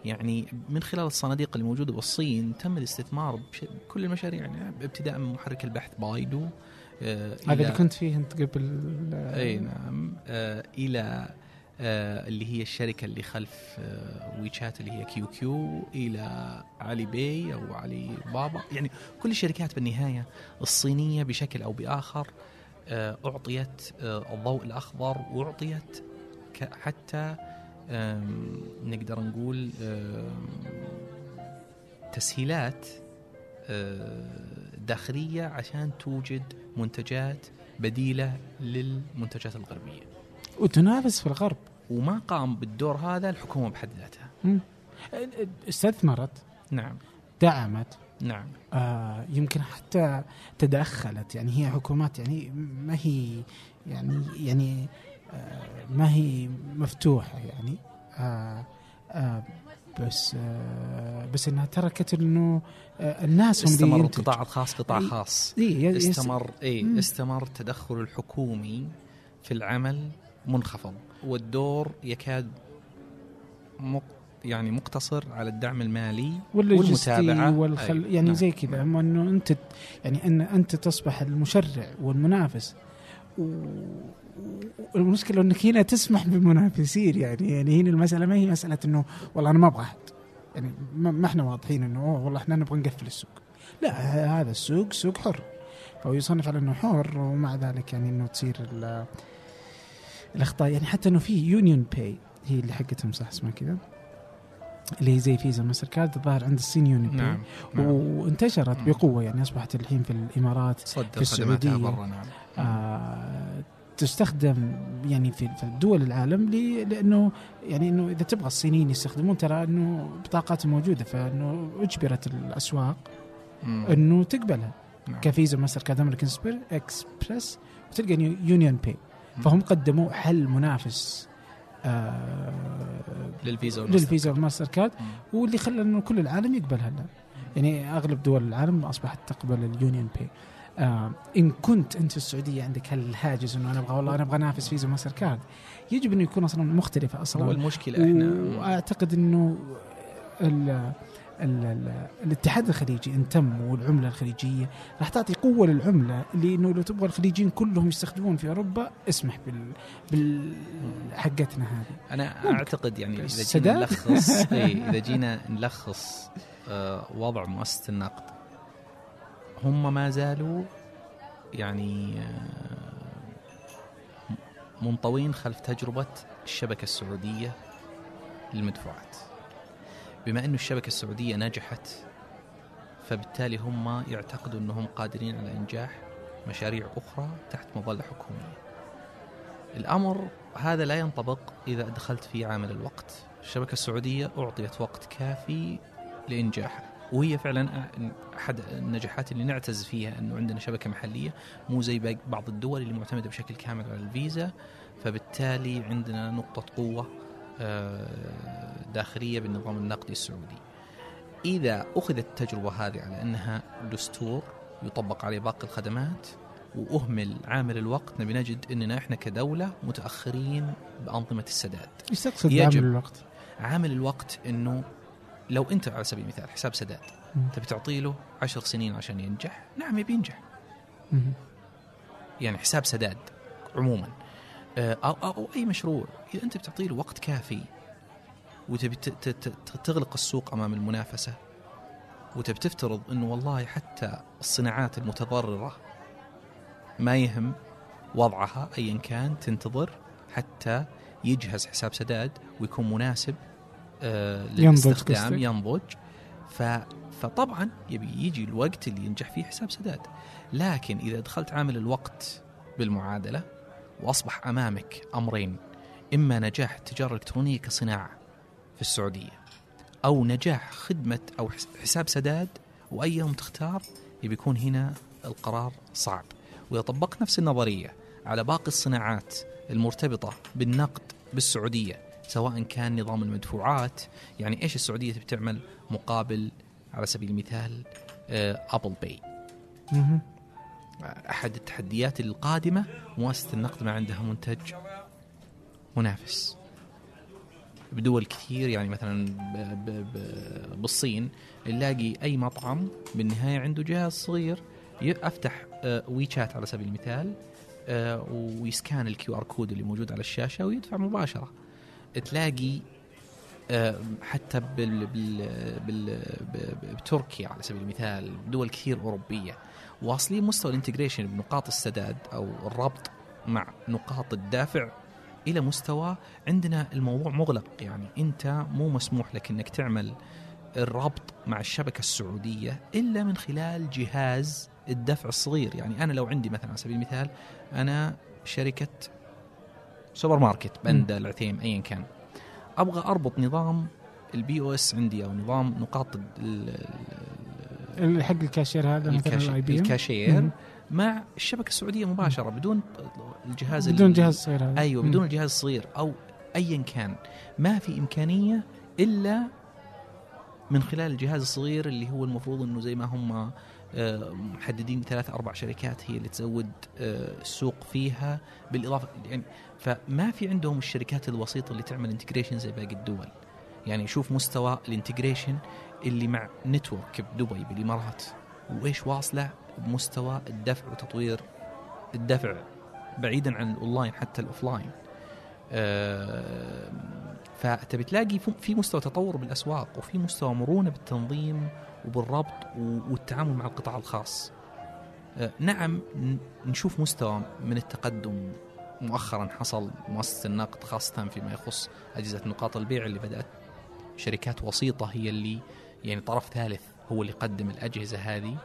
يعني من خلال الصناديق الموجودة بالصين تم الاستثمار بكل المشاريع يعني ابتداء من محرك البحث بايدو آه هذا اللي كنت فيه أنت قبل إي نعم آه إلى آه اللي هي الشركة اللي خلف آه ويتشات اللي هي QQ إلى Alipay أو علي بابا. يعني كل الشركات بالنهاية الصينية بشكل أو بآخر آه أعطيت آه الضوء الأخضر وأعطيت حتى نقدر نقول تسهيلات داخلية عشان توجد منتجات بديلة للمنتجات الغربية. وتنافس في الغرب. وما قام بالدور هذا الحكومة بحد ذاتها. استثمرت. نعم. دعمت. نعم. آه يمكن حتى تدخلت. يعني هي حكومات يعني ما هي يعني يعني آه ما هي مفتوحة يعني آه آه بس آه بس إنها تركت إنه الناس هم استمر. القطاع الخاص قطاع خاص إيه استمر إي. استمر التدخل الحكومي في العمل منخفض والدور يكاد مق يعني مقتصر على الدعم المالي والمتابعة. والخل أيوة. يعني نعم. زي كذا أما إنه أنت يعني إن أنت تصبح المشرع والمنافس والمشكلة إنك هنا تسمح بمنافسين يعني يعني هنا المسألة ما هي مسألة إنه والله أنا ما أبغى أحد. يعني ما إحنا واضحين إنه أوه والله إحنا نبغى نقفل السوق. لا هذا السوق سوق حر. فهو يصنف على إنه حر ومع ذلك يعني إنه تصير ال- الأخطاء. يعني حتى إنه في UnionPay هي اللي حقتهم صح؟ اسمها كذا. اللي هي زي فيزا ماستر كارد الظاهر عند الصين Union نعم نعم. وانتشرت. بقوة يعني أصبحت الحين في الإمارات في السعودية. برا نعم. آه تستخدم يعني في في دول العالم لأنه يعني إنه إذا تبغى الصينيين يستخدمون ترى إنه بطاقاتهم موجودة فإنه أجبرت الأسواق. إنه تقبلها نعم. كفيزا ماستر كارد أمريكان اكسبرس وتلقى نيو- UnionPay فهم قدموا حل منافس آه للفيزا والماستر للفيزا والماستر كارد. واللي خلى إنه كل العالم يقبلها الان يعني أغلب دول العالم أصبحت تقبل ال UnionPay آه إن كنت أنت في السعودية عندك هالهاجس إنه أنا أبغى والله أنا أبغى أنافس فيزا ماستر كارد يجب انه يكون أصلا مختلفة هو أصلا المشكلة إحنا وأعتقد إنه ال ال ال الاتحاد الخليجي إن تم والعملة الخليجية راح تعطي قوة للعملة لأنه لو تبغى الخليجيين كلهم يستخدمون في أوروبا اسمح بال بال حقتنا هذه أنا ممكن. أعتقد يعني إذا؟ جينا نلخص اي إذا [LAUGHS] جينا نلخص آه، وضع مؤسسة النقد هم ما زالوا يعني آه، منطوين خلف تجربة الشبكة السعودية للمدفوعات. بما أن الشبكة السعودية نجحت فبالتالي هم يعتقدوا أنهم قادرين على إنجاح مشاريع أخرى تحت مظلة حكومية. الأمر هذا لا ينطبق إذا دخلت في عامل الوقت. الشبكة السعودية أعطيت وقت كافي لإنجاحها. وهي فعلا أحد النجاحات اللي نعتز فيها إنه عندنا شبكة محلية مو زي بعض الدول اللي معتمدة بشكل كامل على الفيزا فبالتالي عندنا نقطة قوة آه، داخلية بالنظام النقدي السعودي. إذا أخذت التجربة هذه على إنها دستور يطبق عليه باقي الخدمات وأهمل عامل الوقت نبي نجد إننا إحنا كدولة متأخرين بأنظمة السداد. إيش تقصد. بعمل الوقت؟ عامل الوقت إنه لو انت على سبيل المثال حساب سداد. تبي تعطي له عشر سنين عشان ينجح نعم يبي ينجح. يعني حساب سداد عموما آه، أو, أو, أو أي مشروع إذا أنت بتعطي له وقت كافي وتبي تغلق السوق أمام المنافسة وتبي تفترض أنه والله حتى الصناعات المتضررة ما يهم وضعها أيا كان تنتظر حتى يجهز حساب سداد ويكون مناسب آه ينضج للاستخدام؟ ينضج. ف فطبعا يبي يجي الوقت اللي ينجح فيه حساب سداد. لكن إذا دخلت عامل الوقت بالمعادلة وأصبح أمامك أمرين. إما نجاح التجارة الإلكترونية كصناعة في السعودية أو نجاح خدمة أو حس- حساب سداد وأي يوم تختار يبي يكون هنا القرار صعب. وإذا طبقت نفس النظرية على باقي الصناعات المرتبطة بالنقد بالسعودية سواء كان نظام المدفوعات يعني إيش السعودية تبي تعمل مقابل على سبيل المثال آه، Apple Pay. أحد التحديات القادمة مؤسسة النقد ما عندها منتج منافس. بدول كثير يعني مثلا ب ب ب بالصين نلاقي أي مطعم بالنهاية عنده جهاز صغير افتح آه، ويشات على سبيل المثال آه، وي scan ال QR code اللي موجود على الشاشة ويدفع مباشرة. تلاقي آه، حتى بال بال بال بتركيا على سبيل المثال دول كثير أوروبية واصلين مستوى الانتجريشن بنقاط السداد أو الربط مع نقاط الدافع إلى مستوى عندنا الموضوع مغلق. يعني أنت مو مسموح لك إنك تعمل الربط مع الشبكة السعودية إلا من خلال جهاز الدفع الصغير. يعني أنا لو عندي مثلا على سبيل المثال أنا شركة سوبر ماركت بندا العثيم ايا كان. أبغى أربط نظام ال POS عندي أو نظام نقاط حق الكاشير هذا مثلا الكاشير. مع الشبكة السعودية مباشرة بدون الجهاز بدون ال- جهاز صغير هذا. أيوه. بدون الجهاز الصغير أو ايا كان. ما في إمكانية إلا من خلال الجهاز الصغير اللي هو المفروض إنه زي ما هم محددين ثلاث أربع شركات هي اللي تزود آه، السوق فيها بالإضافة يعني فما في عندهم الشركات الوسيطة اللي تعمل integration زي باقي الدول. يعني شوف مستوى ال integration اللي مع Network بدبي بالإمارات. وإيش واصلة؟ بمستوى الدفع وتطوير الدفع بعيدا عن الاونلاين حتى ال offline فتبي تلاقي في- مستوى تطور بالأسواق وفي مستوى مرونة بالتنظيم وبالربط والتعامل مع القطاع الخاص. آه، نعم نشوف مستوى من التقدم مؤخرا حصل مؤسسة النقد خاصة فيما يخص أجهزة نقاط البيع اللي بدأت. شركات وسيطة هي اللي يعني طرف ثالث هو اللي يقدم الأجهزة هذه.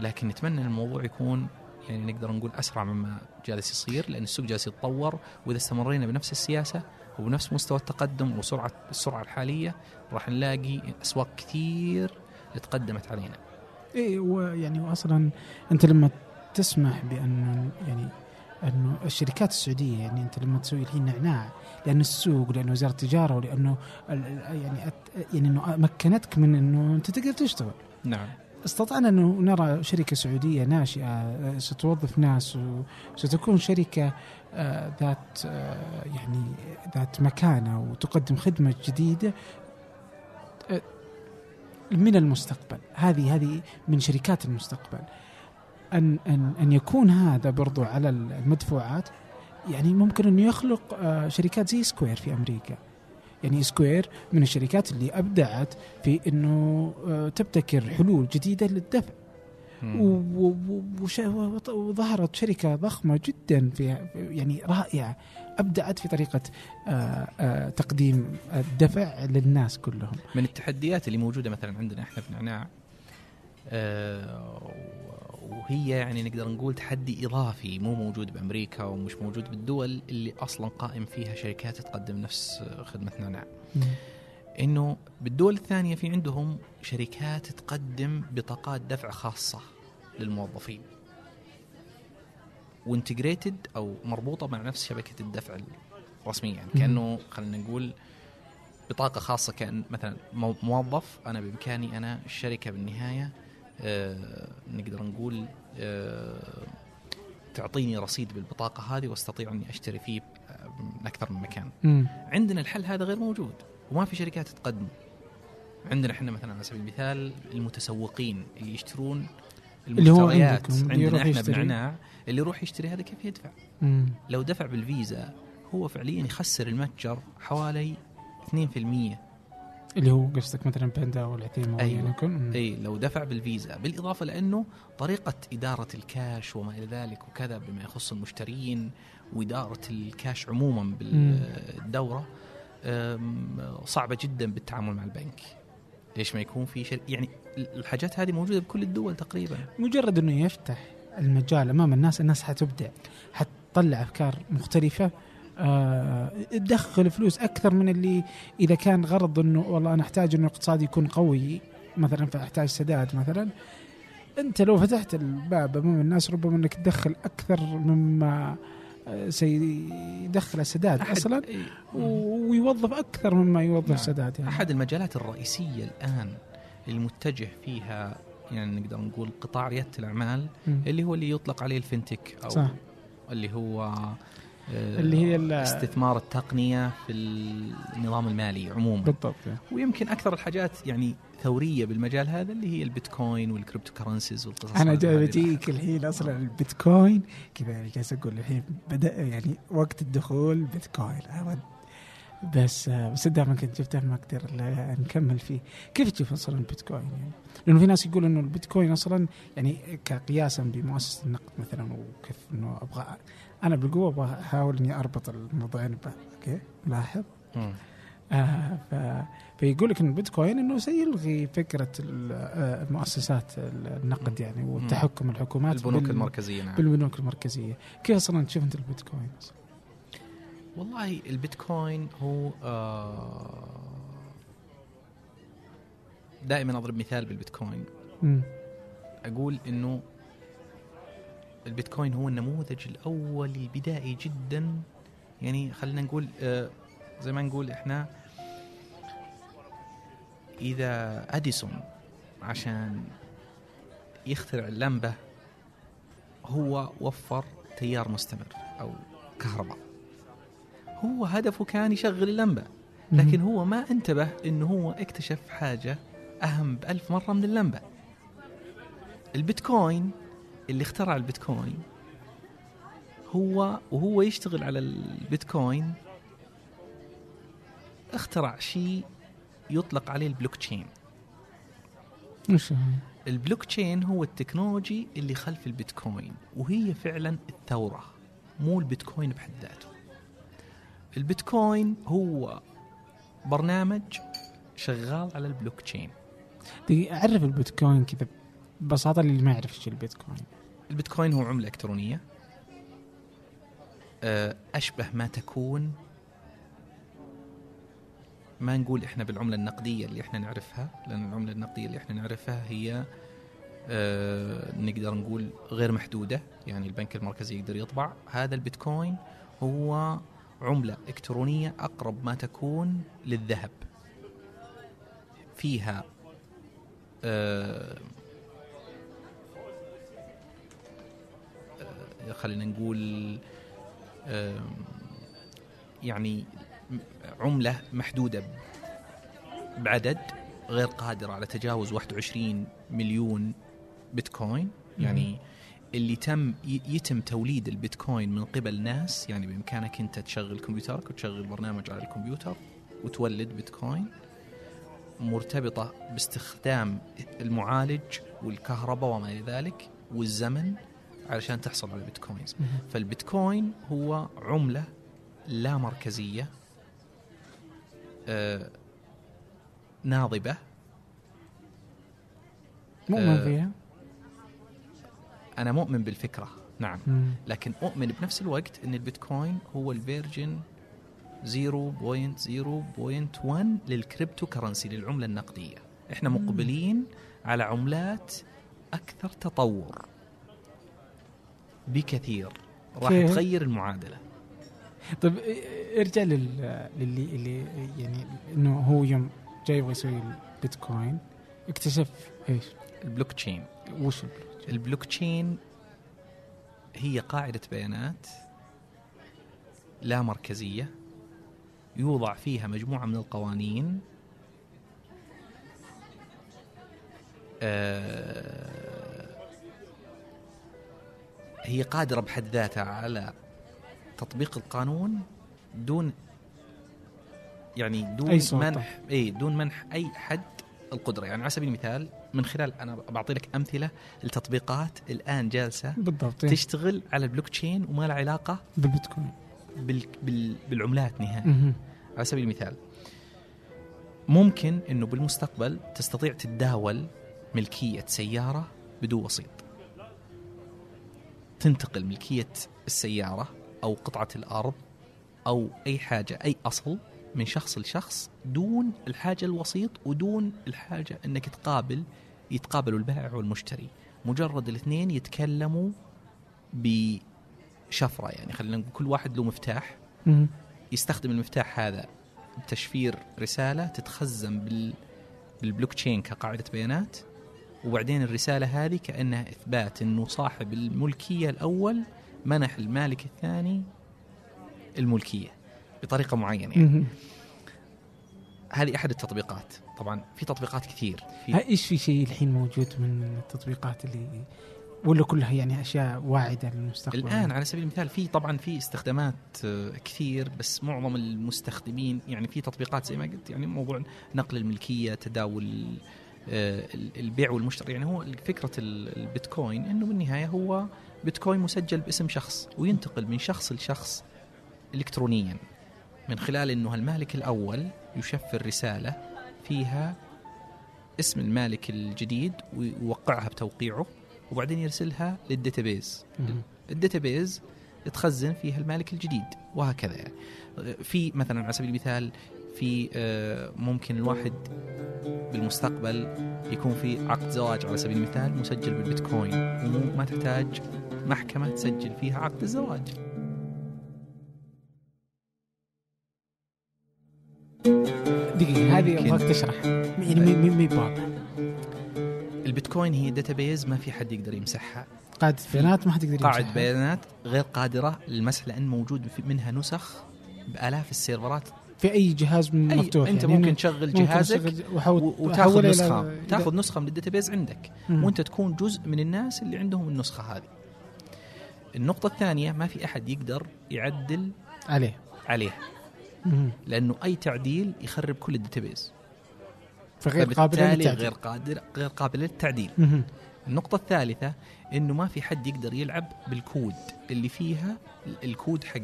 لكن نتمنى إن الموضوع يكون يعني نقدر نقول أسرع مما جالس يصير لأن السوق جالس يتطور وإذا استمرينا بنفس السياسة وبنفس مستوى التقدم وسرعة السرعة الحالية راح نلاقي أسواق كثير تقدمت علينا. اي ويعني واصلا أنت لما تسمح بانه يعني انه الشركات السعودية يعني أنت لما تسوي الحين نعناع لأن السوق لأن وزارة التجارة ولأنه يعني يعني إنه مكنتك من إنه أنت تقدر تشتغل نعم. استطعنا انه نرى شركة سعودية ناشئة آه، ستوظف ناس وستكون شركة آه، ذات آه، يعني ذات مكانة وتقدم خدمة جديدة آه، من المستقبل. هذه هذه من شركات المستقبل. أن أن أن يكون هذا برضو على المدفوعات يعني ممكن انه يخلق شركات زي Square في أمريكا. يعني Square من الشركات اللي أبدعت في إنه آه، تبتكر حلول جديدة للدفع. وظهرت شركة ضخمة جدا في يعني رائعة أبدعت في طريقة آه، آه، تقديم الدفع للناس كلهم. من التحديات اللي موجودة مثلا عندنا إحنا في نعناع وهي يعني نقدر نقول تحدي إضافي مو موجود بأمريكا ومش موجود بالدول اللي أصلا قائم فيها شركات تقدم نفس خدمه نعناع. إنه بالدول الثانية في عندهم شركات تقدم بطاقات دفع خاصة للموظفين. وانتجريتد أو مربوطة مع نفس شبكة الدفع الرسميه يعني مم. كأنه خلينا نقول بطاقة خاصة كأن مثلا مو- موظف أنا بإمكاني أنا الشركة بالنهاية آه نقدر نقول آه تعطيني رصيد بالبطاقة هذه واستطيع أني أشتري فيه آه، من أكثر من مكان. مم. عندنا الحل هذا غير موجود وما في شركات تقدم عندنا إحنا مثلا على سبيل المثال المتسوقين اللي يشترون اللي هو المشتريات اللي عندنا يروح إحنا. بنعناع اللي يروح يشتري هذا كيف يدفع مم. لو دفع بالفيزا هو فعليا يخسر المتجر حوالي 2% اللي هو قصدك مثلا باندا أيوة. يعني يكون مم. إي لو دفع بالفيزا بالإضافة لأنه طريقة إدارة الكاش وما إلى ذلك وكذا بما يخص المشترين وإدارة الكاش عموما بالدورة صعبة جدا بالتعامل مع البنك ليش ما يكون في شيء يعني الحاجات هذه موجودة بكل الدول تقريبا مجرد إنه يفتح المجال أمام الناس الناس حتبدع حتطلع أفكار مختلفة تدخل فلوس أكثر من اللي إذا كان غرض إنه والله أنا أحتاج إنه الاقتصاد يكون قوي مثلا فأحتاج سداد مثلا أنت لو فتحت الباب أمام الناس ربما إنك تدخل أكثر مما آه، سيدخل السداد أصلا ويوظف أكثر مما يوظف نعم. سداد يعني أحد المجالات الرئيسية الآن المتجه فيها يعني نقدر نقول قطاع ريادة الأعمال مم. اللي هو اللي يطلق عليه ال fintech أو صح اللي هو آه، اللي هي استثمار التقنية في النظام المالي عموما بالضبط ويمكن أكثر الحاجات يعني ثورية بالمجال هذا اللي هي البيتكوين وال cryptocurrencies والقصص أنا. جاي بجيك الحين أصلا البيتكوين كذا جالس أقول الحين بدأ يعني وقت الدخول بيتكوين أود. بس بس دائما كنت جبته ما أقدر نكمل فيه كيف تشوف أصلا البيتكوين يعني لأنه في ناس يقولوا إنه البيتكوين أصلا يعني كقياسا بمؤسسة النقد مثلا وكيف إنه أبغى أنا بالقوة أبغى احاول إني أربط الموضوعين ببعض أوكي؟ لاحظ. آه ف... فيقول لك إن البيتكوين إنه سيلغي فكرة آه، مؤسسات النقد يعني والتحكم الحكومات البنوك بال- المركزية نعم. بالبنوك المركزية. كيف أصلا تشوف أنت البيتكوين؟ أصلاً؟ والله البيتكوين هو آه دائما أضرب مثال بالبيتكوين. مم. أقول إنه البيتكوين هو النموذج الأول البدائي جدا. يعني خلينا نقول آه زي ما نقول إحنا إذا أديسون عشان يخترع اللمبة هو وفر تيار مستمر أو كهرباء. هو هدفه كان يشغل اللمبة لكن هو ما انتبه إنه هو اكتشف حاجة أهم بألف مرة من اللمبة. البيتكوين اللي اخترع البيتكوين هو وهو يشتغل على البيتكوين اخترع شيء يطلق عليه البلوك تشين وش؟ البلوك تشين هو ال technology اللي خلف البيتكوين وهي فعلا الثورة مو البيتكوين بحد ذاته. البيتكوين هو برنامج شغال على البلوك تشين أعرف البيتكوين كذا ببساطة اللي ما يعرف إيش البيتكوين. البيتكوين هو عملة إلكترونية. آه، أشبه ما تكون ما نقول إحنا بالعملة النقدية اللي إحنا نعرفها لأن العملة النقدية اللي إحنا نعرفها هي آه، نقدر نقول غير محدودة يعني البنك المركزي يقدر يطبع. هذا البيتكوين هو عملة إلكترونية أقرب ما تكون للذهب. فيها آه، خلينا نقول يعني عملة محدودة بعدد غير قادرة على تجاوز 21 مليون بيتكوين. يعني اللي تم يتم توليد البيتكوين من قبل ناس يعني بإمكانك أنت تشغل كمبيوترك وتشغل برنامج على الكمبيوتر وتولد بيتكوين مرتبطة باستخدام المعالج والكهرباء وما إلى ذلك والزمن علشان تحصل على البيتكوينز فالبيتكوين هو عملة لا مركزية آه ناضبة. مؤمن آه، فيها أنا مؤمن بالفكرة نعم. مم. لكن أؤمن بنفس الوقت أن البيتكوين هو ال version 0.0.1 لل cryptocurrency للعملة النقدية. إحنا مقبلين على عملات أكثر تطور. بكثير راح كيف؟ تغير المعادلة طيب ارجع لل للي اللي يعني إنه هو يوم جاي يبغى يسوي البيتكوين اكتشف إيش؟ البلوك تشين وش ال blockchain؟ ال blockchain هي قاعدة بيانات لا مركزية يوضع فيها مجموعة من القوانين آه، هي قادرة بحد ذاتها على تطبيق القانون دون يعني دون أي. منح إي دون منح أي حد القدرة يعني على سبيل المثال من خلال أنا بعطي لك أمثلة لتطبيقات الآن جالسة بالضبط. تشتغل على البلوك تشين وما لها علاقة بالبيتكوين بال بال بالعملات نهائيا مهم. على سبيل المثال ممكن إنه بالمستقبل تستطيع تتداول ملكية سيارة بدون وسيط تنتقل ملكية السيارة أو قطعة الأرض أو أي حاجة أي أصل من شخص لشخص دون الحاجة الوسيط ودون الحاجة إنك تقابل يتقابلوا البائع والمشتري. مجرد الاثنين يتكلموا بشفرة يعني خلينا نقول كل واحد له مفتاح. يستخدم المفتاح هذا بتشفير رسالة تتخزن بال بالبلوك تشين كقاعدة بيانات. وبعدين الرسالة هذه كأنها إثبات إنه صاحب الملكية الأول منح المالك الثاني الملكية بطريقة معينة يعني. هذه أحد التطبيقات. طبعا في تطبيقات كثير. في ها إيش في شيء الحين موجود من التطبيقات اللي ولا كلها يعني أشياء واعدة للمستقبل؟ الآن على سبيل المثال في طبعا في استخدامات آه، كثير بس معظم المستخدمين يعني في تطبيقات زي ما قلت يعني موضوع نقل الملكية تداول البيع والمشتري. يعني هو فكرة ال- البيتكوين إنه بالنهاية هو بيتكوين مسجل باسم شخص وينتقل من شخص لشخص الكترونيا من خلال إنه المالك الأول يشفر رسالة فيها اسم المالك الجديد ويوقعها بتوقيعه وبعدين يرسلها لل database. ال database تخزن فيها المالك الجديد وهكذا. يعني في مثلا على سبيل المثال في آه، ممكن الواحد بالمستقبل يكون في عقد زواج على سبيل المثال مسجل بالبيتكوين وما تحتاج محكمة تسجل فيها عقد الزواج دقيقة هذه. ابغاك تشرح يعني مي مي واضح البيتكوين هي database ما في حد يقدر يمسحها قاعدة بيانات ما حد يقدر قاعدة يمسحها. بيانات غير قادرة للمسح لأن موجود منها نسخ بآلاف السيرفرات في أي جهاز أي مفتوح أنت يعني ممكن تشغل جهازك وتاخذ إلى- تاخذ نسخة من ال database عندك مم. وأنت تكون جزء من الناس اللي عندهم النسخة هذه. النقطة الثانية ما في أحد يقدر يعدل عليه عليها مهم. لأنه أي تعديل يخرب كل ال database فغير قابل للتعديل غير قادر غير قابل للتعديل. النقطة الثالثة إنه ما في حد يقدر يلعب بالكود اللي فيها الكود حق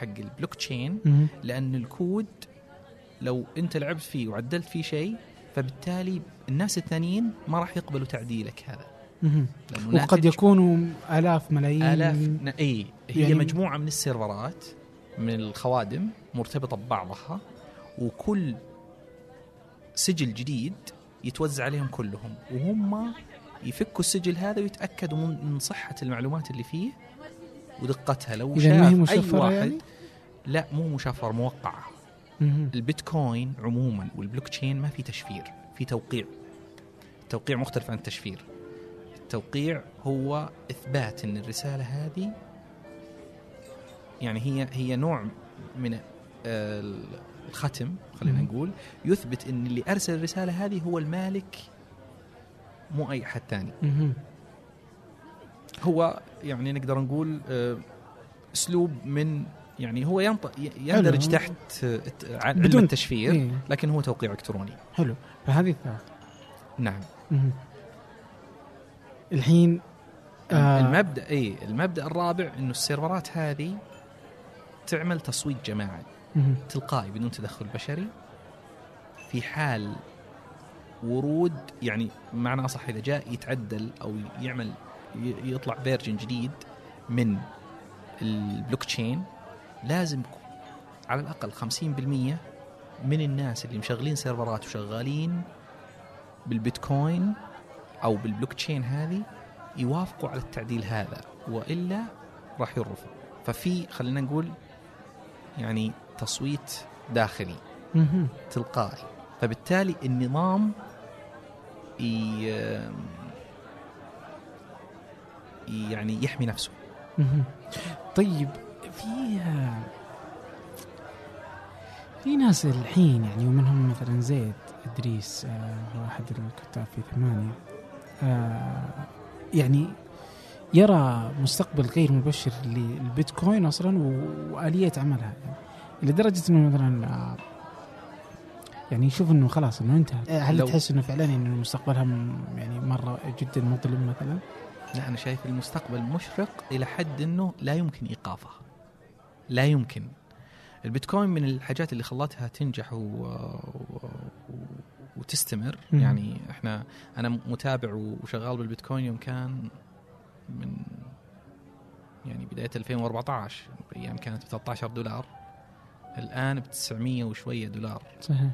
حق البلوك تشين. لأن الكود لو أنت لعبت فيه وعدلت فيه شيء فبالتالي الناس الثانيين ما راح يقبلوا تعديلك هذا. وقد يكونوا آلاف ملايين. آلاف ن- إي هي يعني- مجموعة من السيرفرات من الخوادم مرتبطة ببعضها وكل سجل جديد يتوزع عليهم كلهم. وهم يفكوا السجل هذا ويتأكدوا من صحة المعلومات اللي فيه ودقتها. لو شاف مشفره واحد يعني؟ لا مو مشفر موقعة مهم. البيتكوين عموما والبلوك تشين ما في تشفير في توقيع التوقيع مختلف عن التشفير التوقيع هو إثبات إن الرسالة هذه يعني هي هي نوع من آه، الختم خلينا. نقول يثبت إن اللي أرسل الرسالة هذه هو المالك مو أي أحد ثاني. هو يعني نقدر نقول آه، أسلوب من يعني هو ينط- يندرج. تحت آه، علم بدون- التشفير إيه. لكن هو توقيع إلكتروني حلو فهذه الثالثه نعم مهم. الحين آه، المبدأ اي المبدأ الرابع إنه السيرفرات هذه تعمل تصويت جماعي. تلقائي بدون تدخل بشري في حال ورود يعني معنى أصح إذا جاء يتعدل أو يعمل يطلع version جديد من البلوك تشين لازم على الأقل 50% من الناس اللي مشغلين سيرفرات وشغالين بالبيتكوين أو بالبلوك تشين هذه يوافقوا على التعديل هذا وإلا راح يرفض ففي خلينا نقول يعني تصويت داخلي. تلقائي فبالتالي النظام يعني يحمي نفسه. طيب في في ناس الحين يعني ومنهم مثلا زيد إدريس آه، هو أحد الكتاب في ثمانية. آه، يعني يرى مستقبل غير مبشر للبيتكوين أصلا وآلية عملها. يعني لدرجة إنه مثلا آه، يعني يشوف إنه خلاص إنه انتهى هل تحس إنه فعلا إنه مستقبلها يعني مرة جدا مظلم مثلا؟ لا أنا شايف المستقبل مشرق إلى حد إنه لا يمكن ايقافها لا يمكن. البيتكوين من الحاجات اللي خلتها تنجح و... و... وتستمر. مم. يعني إحنا أنا متابع وشغال بالبيتكوين يوم كان من يعني بداية 2014 أيام كانت ب 13 دولار. الآن ب 900 وشوية دولار. صحيح.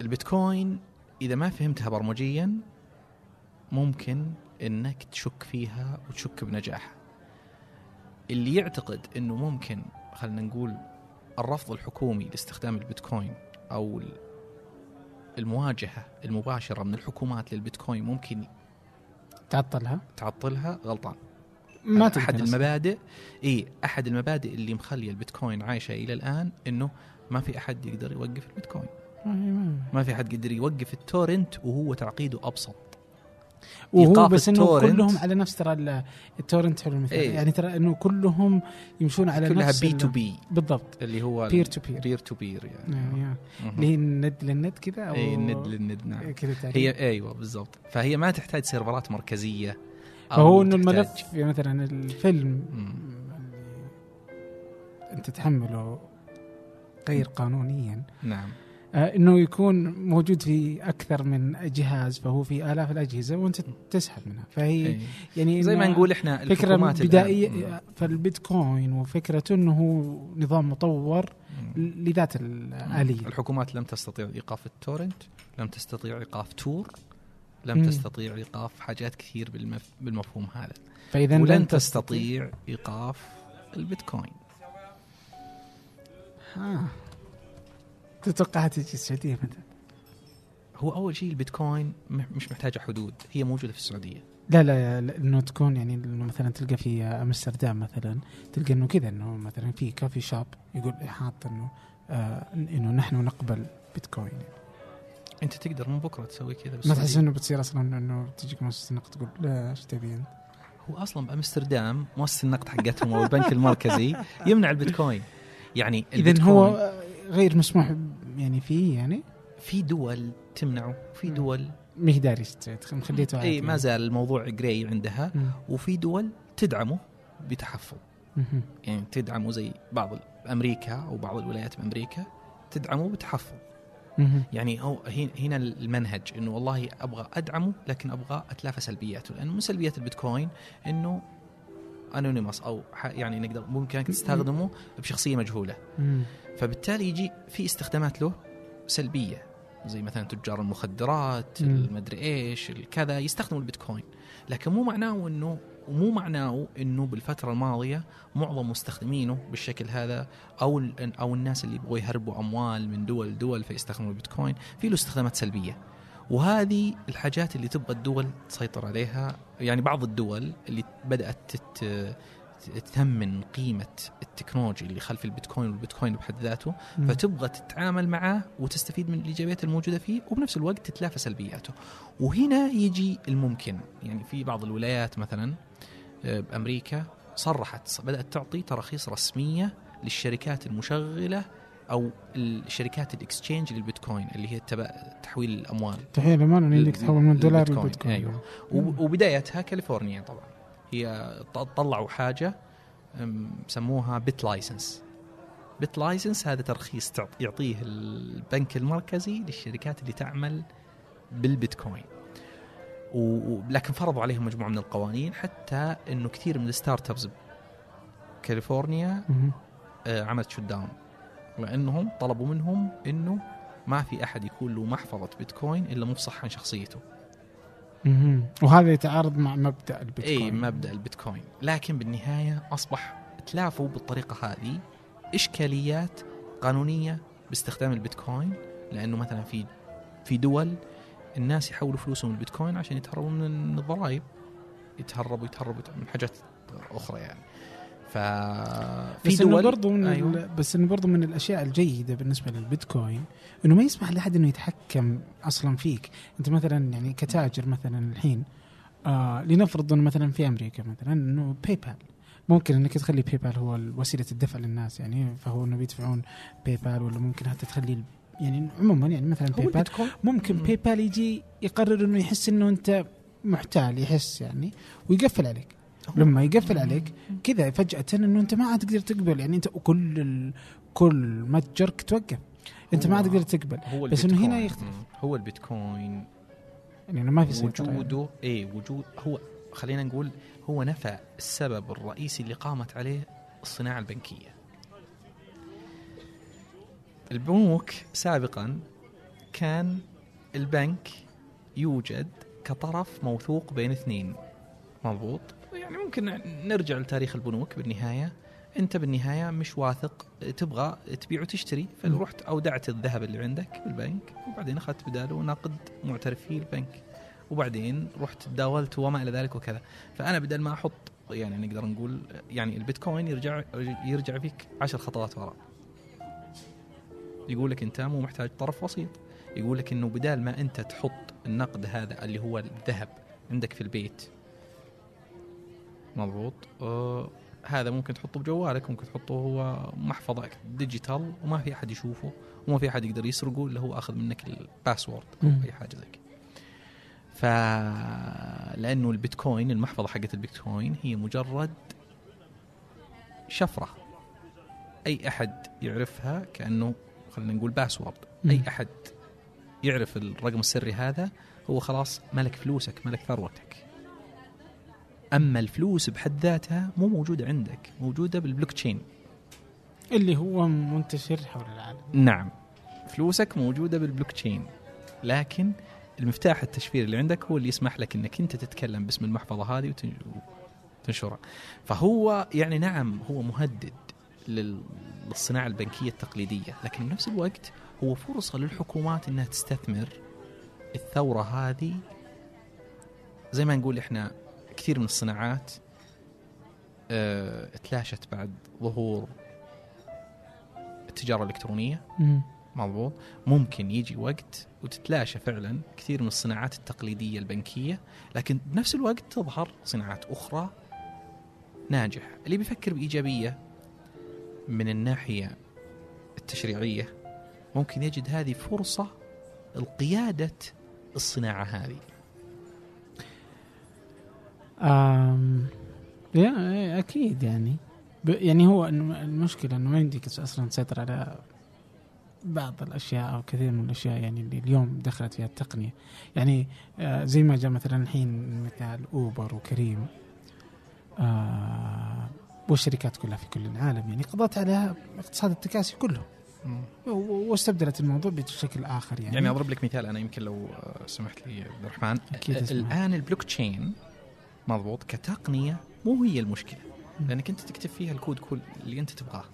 البيتكوين إذا ما فهمتها برمجيا ممكن إنك تشك فيها وتشك بنجاحها. اللي يعتقد إنه ممكن خلينا نقول الرفض الحكومي لاستخدام البيتكوين أو ال- المواجهة المباشرة من الحكومات للبيتكوين ممكن تعطلها؟ تعطلها؟ غلطان. ما أحد. المبادئ اي أحد المبادئ اللي مخليه البيتكوين عايشة إلى الآن إنه ما في أحد يقدر يوقف البيتكوين. ما في أحد يقدر يوقف ال torrent وهو تعقيده أبسط. وهو بس إنه. كلهم على نفس ترى ال- ال torrent حلو المثال. إيه. يعني ترى إنه كلهم يمشون على كلها نفس P2P بالضبط. اللي هو peer to peer peer to peer يعني. يعني مهم. اللي هي الند للند كذا أو اي الند للند نعم. كذا تقريباً. هي أيوه بالضبط. فهي ما تحتاج سيرفرات مركزية فهو إنه الملف يعني مثلا الفيلم. أنت تحمله غير قانونيا. نعم. إنه يكون موجود في أكثر من جهاز فهو في آلاف الأجهزة وأنت تسحب منها. فهي إيه. يعني زي ما نقول إحنا فكرة الآن- بدائية فالبيتكوين وفكرته إنه هو نظام مطور. لذات الاليه الحكومات لم تستطيع إيقاف التورنت لم تستطيع إيقاف تور لم مم. تستطيع إيقاف حاجات كثير بالمف... بالمفهوم هذا. فإذا ولن لن تستطيع إيقاف البيتكوين. ها تتوقع تجي السعودية متى؟ هو أول شيء البيتكوين مش محتاجة حدود هي موجودة في السعودية لا لا إنه تكون يعني إنه مثلا تلقى في أمستردام مثلا تلقى إنه كذا إنه مثلا في كافي شوب يقول حاط إنه آه إنه نحن نقبل بيتكوين أنت تقدر من بكرة تسوي كذا ما بالسعودية. تحس إنه بتصير أصلا إنه تجيك مؤسسه النقد تقول لا إيش تبي أنت؟ هو أصلا بأمستردام مؤسسه النقد حقتهم أو البنك المركزي يمنع البيتكوين يعني اذا هو غير مسموح يعني فيه يعني في دول تمنعه في مم. دول ما هي داري مخليته اي ما زال الموضوع جراي عندها مم. وفي دول تدعمه بتحفظ مهم. يعني تدعمه زي بعض أمريكا أو بعض الولايات بأمريكا تدعمه بتحفظ. يعني هو هنا المنهج إنه والله أبغى أدعمه لكن أبغى أتلافى سلبياته لأنه من سلبيات البيتكوين إنه انونيموس أو يعني نقدر ممكن تستخدمه بشخصية مجهولة. فبالتالي يجي في استخدامات له سلبية زي مثلا تجار المخدرات. المدري إيش الكذا يستخدموا البيتكوين لكن مو معناه إنه ومو معناه إنه بالفترة الماضية معظم مستخدمينه بالشكل هذا أو أو الناس اللي يبغوا يهربوا أموال من دول لدول فيستخدموا البيتكوين في له استخدامات سلبية وهذه الحاجات اللي تبغى الدول تسيطر عليها يعني بعض الدول اللي بدأت تت تثمن قيمة التكنولوجي اللي خلف البيتكوين والبيتكوين بحد ذاته مم. فتبغى تتعامل معه وتستفيد من الإيجابيات الموجودة فيه وبنفس الوقت تتلافى سلبياته. وهنا يجي الممكن يعني في بعض الولايات مثلا آه، بأمريكا صرحت بدأت تعطي تراخيص رسمية للشركات المشغلة أو الشركات ال exchange للبيتكوين اللي هي تبع تحويل الأموال. الأمان إن انك تحول من دولار البيتكوين. للبيتكوين. وب- وبدايتها كاليفورنيا طبعا. هي طلعوا حاجة سموها bit license. bit license هذا ترخيص يعطيه البنك المركزي للشركات اللي تعمل بالبيتكوين. و- و- لكن فرضوا عليهم مجموعة من القوانين حتى إنه كثير من ال startups كاليفورنيا. آه، عملت shutdown. لانهم طلبوا منهم إنه ما في أحد يكون له محفظة بيتكوين إلا مفصح عن شخصيته. وهذا يتعارض مع مبدأ البيتكوين. اي مبدأ البيتكوين. لكن بالنهاية أصبح تلافوا بالطريقة هذه إشكاليات قانونية باستخدام البيتكوين لأنه مثلا في في دول الناس يحولوا فلوسهم البيتكوين عشان يتهربوا من الضرائب. يتهربوا يتهربوا من حاجات أخرى يعني. بس إنه دول برضو من أيوة. بس إنه برضو من الأشياء الجيدة بالنسبة للبيتكوين إنه ما يسمح لأحد إنه يتحكم أصلا فيك. أنت مثلا يعني كتاجر مثلا الحين آه لنفرض إنه مثلا في أمريكا مثلا إنه باي بال ممكن إنك تخلي باي بال هو وسيلة الدفع للناس يعني فهو إنه بيدفعون باي بال ولا ممكن حتى تخلي يعني عموما يعني مثلا باي بال ممكن مم. باي بال يجي يقرر إنه يحس إنه أنت محتال يحس يعني ويقفل عليك. لما يقفل عليك كذا فجأة إنه أنت ما عاد تقدر تقبل يعني أنت كل ال... كل متجرك توقف أنت ما عاد تقدر تقبل هو بس إنه هنا. يختلف. هو البيتكوين يعني إنه ما في سيطرة يعني. وجوده اي وجود هو خلينا نقول هو نفى السبب الرئيسي اللي قامت عليه الصناعة البنكية. البنوك سابقا كان البنك يوجد كطرف موثوق بين اثنين مضبوط يعني ممكن نرجع لتاريخ البنوك بالنهاية. انت بالنهاية مش واثق تبغى تبيع وتشتري. فرحت اودعت الذهب اللي عندك بالبنك وبعدين أخذت بداله نقد معترف فيه البنك. وبعدين رحت تداولت وما إلى ذلك وكذا. فأنا بدل ما أحط يعني نقدر نقول يعني البيتكوين يرجع يرجع فيك عشر خطوات وراء. يقول لك أنت مو محتاج طرف وسيط. يقول لك إنه بدال ما أنت تحط النقد هذا اللي هو الذهب عندك في البيت مضبوط. آه هذا ممكن تحطه بجوالك ممكن تحطه هو محفظة ديجيتال وما في أحد يشوفه وما في أحد يقدر يسرقه إلا هو أخذ منك ال password أو مم. أي حاجة زي كذا. ف لأنه البيتكوين المحفظة حقت البيتكوين هي مجرد شفرة. أي أحد يعرفها كأنه خلينا نقول password. أي أحد يعرف الرقم السري هذا هو خلاص ملك فلوسك ملك ثروتك. أما الفلوس بحد ذاتها مو موجودة عندك موجودة بالبلوك تشين اللي هو منتشر حول العالم. نعم فلوسك موجودة بالبلوك تشين لكن المفتاح التشفير اللي عندك هو اللي يسمح لك إنك أنت تتكلم باسم المحفظة هذه وتن- وتنشرها. فهو يعني نعم هو مهدد لل- للصناعة البنكية التقليدية لكن بنفس الوقت هو فرصة للحكومات إنها تستثمر الثورة هذه. زي ما نقول إحنا كثير من الصناعات آه تلاشت بعد ظهور التجارة الإلكترونية. مضبوط. ممكن يجي وقت وتتلاشى فعلا كثير من الصناعات التقليدية البنكية لكن بنفس الوقت تظهر صناعات أخرى ناجحة. اللي بيفكر بإيجابية من الناحية التشريعية ممكن يجد هذه فرصة لقيادة الصناعة هذه. آم يا أكيد يعني. يعني هو المشكلة إنه ما يمديك أصلا تسيطر على بعض الأشياء أو كثير من الأشياء يعني اللي اليوم دخلت فيها التقنية. يعني آه زي ما جاء مثلا الحين مثال أوبر وكريم. آه والشركات كلها في كل العالم يعني قضت على اقتصاد التكاسي كله. واستبدلت الموضوع بشكل آخر يعني, يعني أضرب لك مثال أنا يمكن لو آه، سمحت لي عبد الرحمن. الآن البلوك تشين مضبوط كتقنية مو هي المشكلة. لأنك أنت تكتب فيها الكود كل اللي أنت تبغاه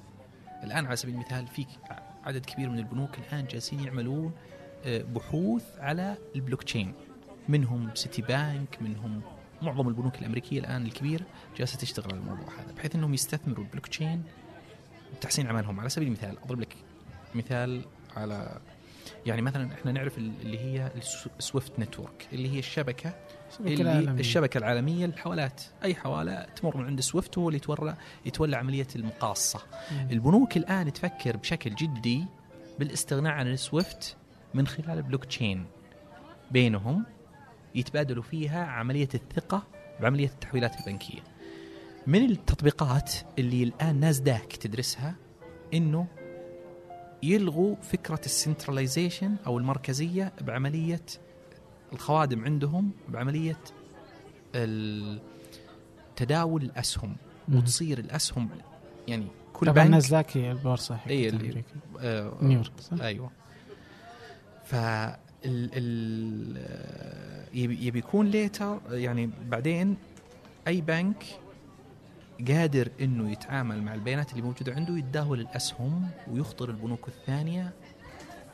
الآن على سبيل المثال فيك عدد كبير من البنوك الآن جالسين يعملون آه، بحوث على البلوك تشين منهم سيتي بانك منهم معظم البنوك الأمريكية الآن الكبيرة جالسة تشتغل على الموضوع هذا بحيث إنهم يستثمروا البلوك تشين بتحسين اعمالهم على سبيل المثال أضرب لك مثال على يعني مثلا إحنا نعرف ال- اللي هي ال SWIFT network اللي هي الشبكة الشبكة اللي العالمية. الشبكة العالمية للحوالات أي حوالة تمر من عند SWIFT هو اللي يتولى يتولى عملية المقاصة مم. البنوك الآن تفكر بشكل جدي بالاستغناء عن ال SWIFT من خلال البلوك تشين بينهم يتبادلوا فيها عملية الثقة بعملية التحويلات البنكية من التطبيقات اللي الآن ناسداك تدرسها إنه يلغوا فكرة ال centralization أو المركزية بعملية الخوادم عندهم بعملية تداول الأسهم. وتصير الأسهم يعني كل طبعا هي البورصة اللي- أمريكا. آه نيويورك صح؟ أيوه ف ال ال يبي يبي يكون later يعني بعدين أي بنك قادر إنه يتعامل مع البيانات اللي موجودة عنده يتداول الاسهم ويخطر البنوك الثانية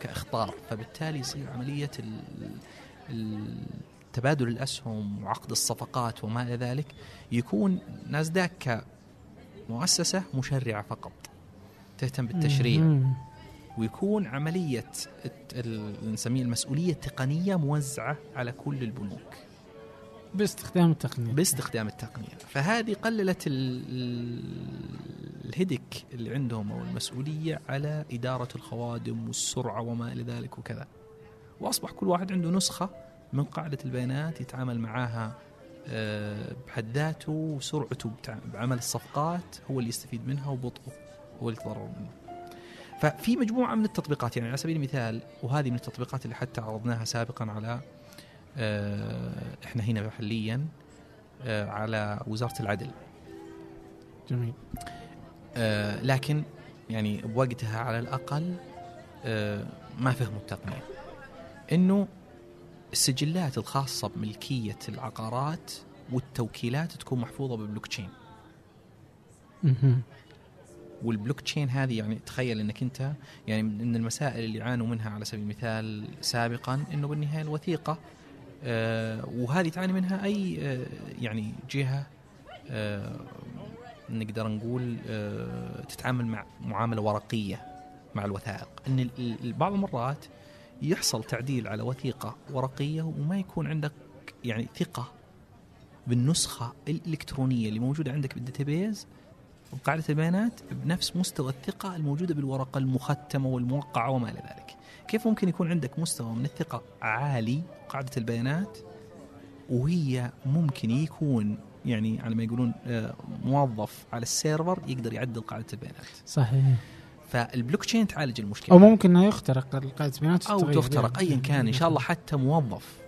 كإخطار. فبالتالي يصير عملية تبادل الأسهم وعقد الصفقات وما إلى ذلك يكون ناسداك كمؤسسة مشرعة فقط تهتم بالتشريع. ويكون عملية نسميه المسؤولية التقنية موزعة على كل البنوك. باستخدام التقنية. باستخدام التقنية. فهذه قللت ال- ال- الهدك اللي عندهم أو المسؤولية على إدارة الخوادم والسرعة وما إلى ذلك وكذا. وأصبح كل واحد عنده نسخة من قاعدة البيانات يتعامل معاها آه، بحد ذاته وسرعته بعمل الصفقات هو اللي يستفيد منها وبطئه هو اللي يتضرر منه. ففي مجموعة من التطبيقات يعني على سبيل المثال وهذه من التطبيقات اللي حتى عرضناها سابقا على إحنا هنا محليا آه، على وزارة العدل. جميل. آه، لكن يعني بوقتها على الأقل آه، ما فهموا التقنية. إنه السجلات الخاصة بملكية العقارات والتوكيلات تكون محفوظة بالبلوك تشين. والبلوك تشين هذه يعني تخيل إنك أنت يعني من المسائل اللي عانوا منها على سبيل المثال سابقا إنه بالنهاية الوثيقة آه وهذه تعاني منها أي آه يعني جهة آه نقدر نقول آه تتعامل مع معاملة ورقية مع الوثائق. إن بعض المرات يحصل تعديل على وثيقة ورقية وما يكون عندك يعني ثقة بالنسخة الإلكترونية اللي موجودة عندك بالداتابيز. وقاعدة البيانات بنفس مستوى الثقة الموجودة بالورقة المختمة والموقعة وما إلى ذلك. كيف ممكن يكون عندك مستوى من الثقة عالي قاعدة البيانات وهي ممكن يكون يعني على ما يقولون آه، موظف على ال server يقدر يعدل قاعدة البيانات. صحيح. فالبلوك تشين تعالج المشكلة. أو ممكن إنه يخترق قاعدة البيانات أو. تخترق ايا كان إن شاء الله حتى موظف.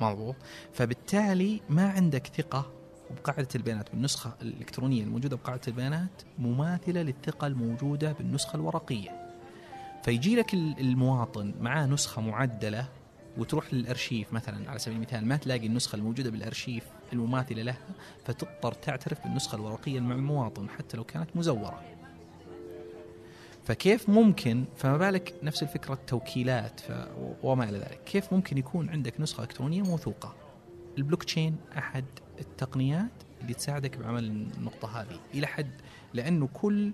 مضبوط. فبالتالي ما عندك ثقة بقاعدة البيانات بالنسخة الإلكترونية الموجودة بقاعدة البيانات مماثلة للثقة الموجودة بالنسخة الورقية. فيجي لك ال- المواطن معاه نسخة معدلة وتروح للأرشيف مثلا على سبيل المثال ما تلاقي النسخة الموجودة بالأرشيف المماثلة لها فتضطر تعترف بالنسخة الورقية مع المواطن حتى لو كانت مزورة فكيف ممكن فما بالك نفس الفكرة التوكيلات. وما إلى ذلك كيف ممكن يكون عندك نسخة إلكترونية موثوقة البلوك تشين أحد التقنيات اللي تساعدك بعمل النقطة هذه إلى حد لأنه كل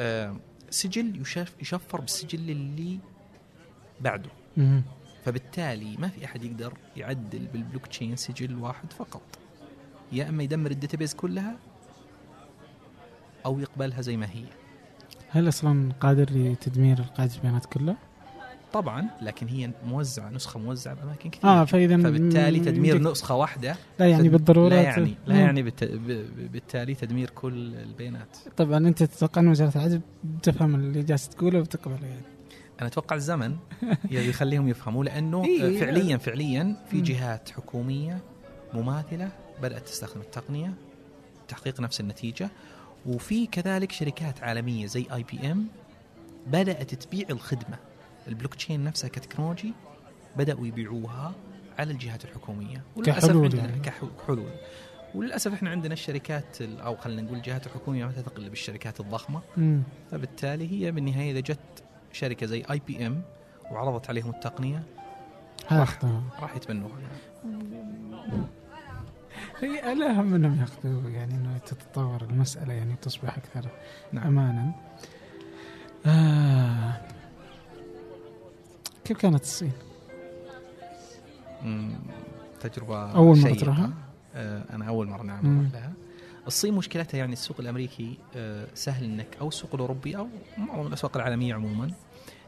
آه، سجل يشف يشفر بالسجل اللي بعده مم. فبالتالي ما في أحد يقدر يعدل بالبلوك تشين سجل واحد فقط يا أما يدمر ال database كلها أو يقبلها زي ما هي هل أصلا قادر لتدمير قاعدة البيانات كلها؟ طبعا لكن هي موزعة نسخة موزعة بأماكن كثير آه فاذا فبالتالي تدمير نسخة واحدة لا يعني بالضرورة لا يعني لا مم. يعني بالت... بالتالي تدمير كل البيانات طبعا أنت تتوقع إن وزارة العدل بتفهم اللي جالس تقوله وبتقبله يعني أنا أتوقع الزمن [LAUGHS] يخليهم يفهموا لأنه إيه. فعليا فعليا في. جهات حكومية مماثلة بدأت تستخدم التقنية تحقيق نفس النتيجة وفي كذلك شركات عالمية زي IBM بدأت تبيع الخدمة البلوك تشين نفسها ك technology بدأوا يبيعوها على الجهات الحكومية كحلول عندنا يعني. كحلول وللأسف إحنا عندنا الشركات ال- أو خلينا نقول الجهات الحكومية ما تثق إلا بالشركات الضخمة مم. فبالتالي هي بالنهاية إذا جت شركة زي اي بي ام وعرضت عليهم التقنية راح- راح يتبنوها هي الاهم أنهم ياخذوا يعني إنه تتطور المسألة يعني وتصبح أكثر نعم امانا آه. كيف كانت الصين؟ مم، تجربة أول مرة. تروحها؟ آه أنا أول مرة نعم مم. أروح لها الصين مشكلتها يعني السوق الأمريكي آه سهل إنك أو السوق الأوروبي أو معظم الأسواق العالمية عموما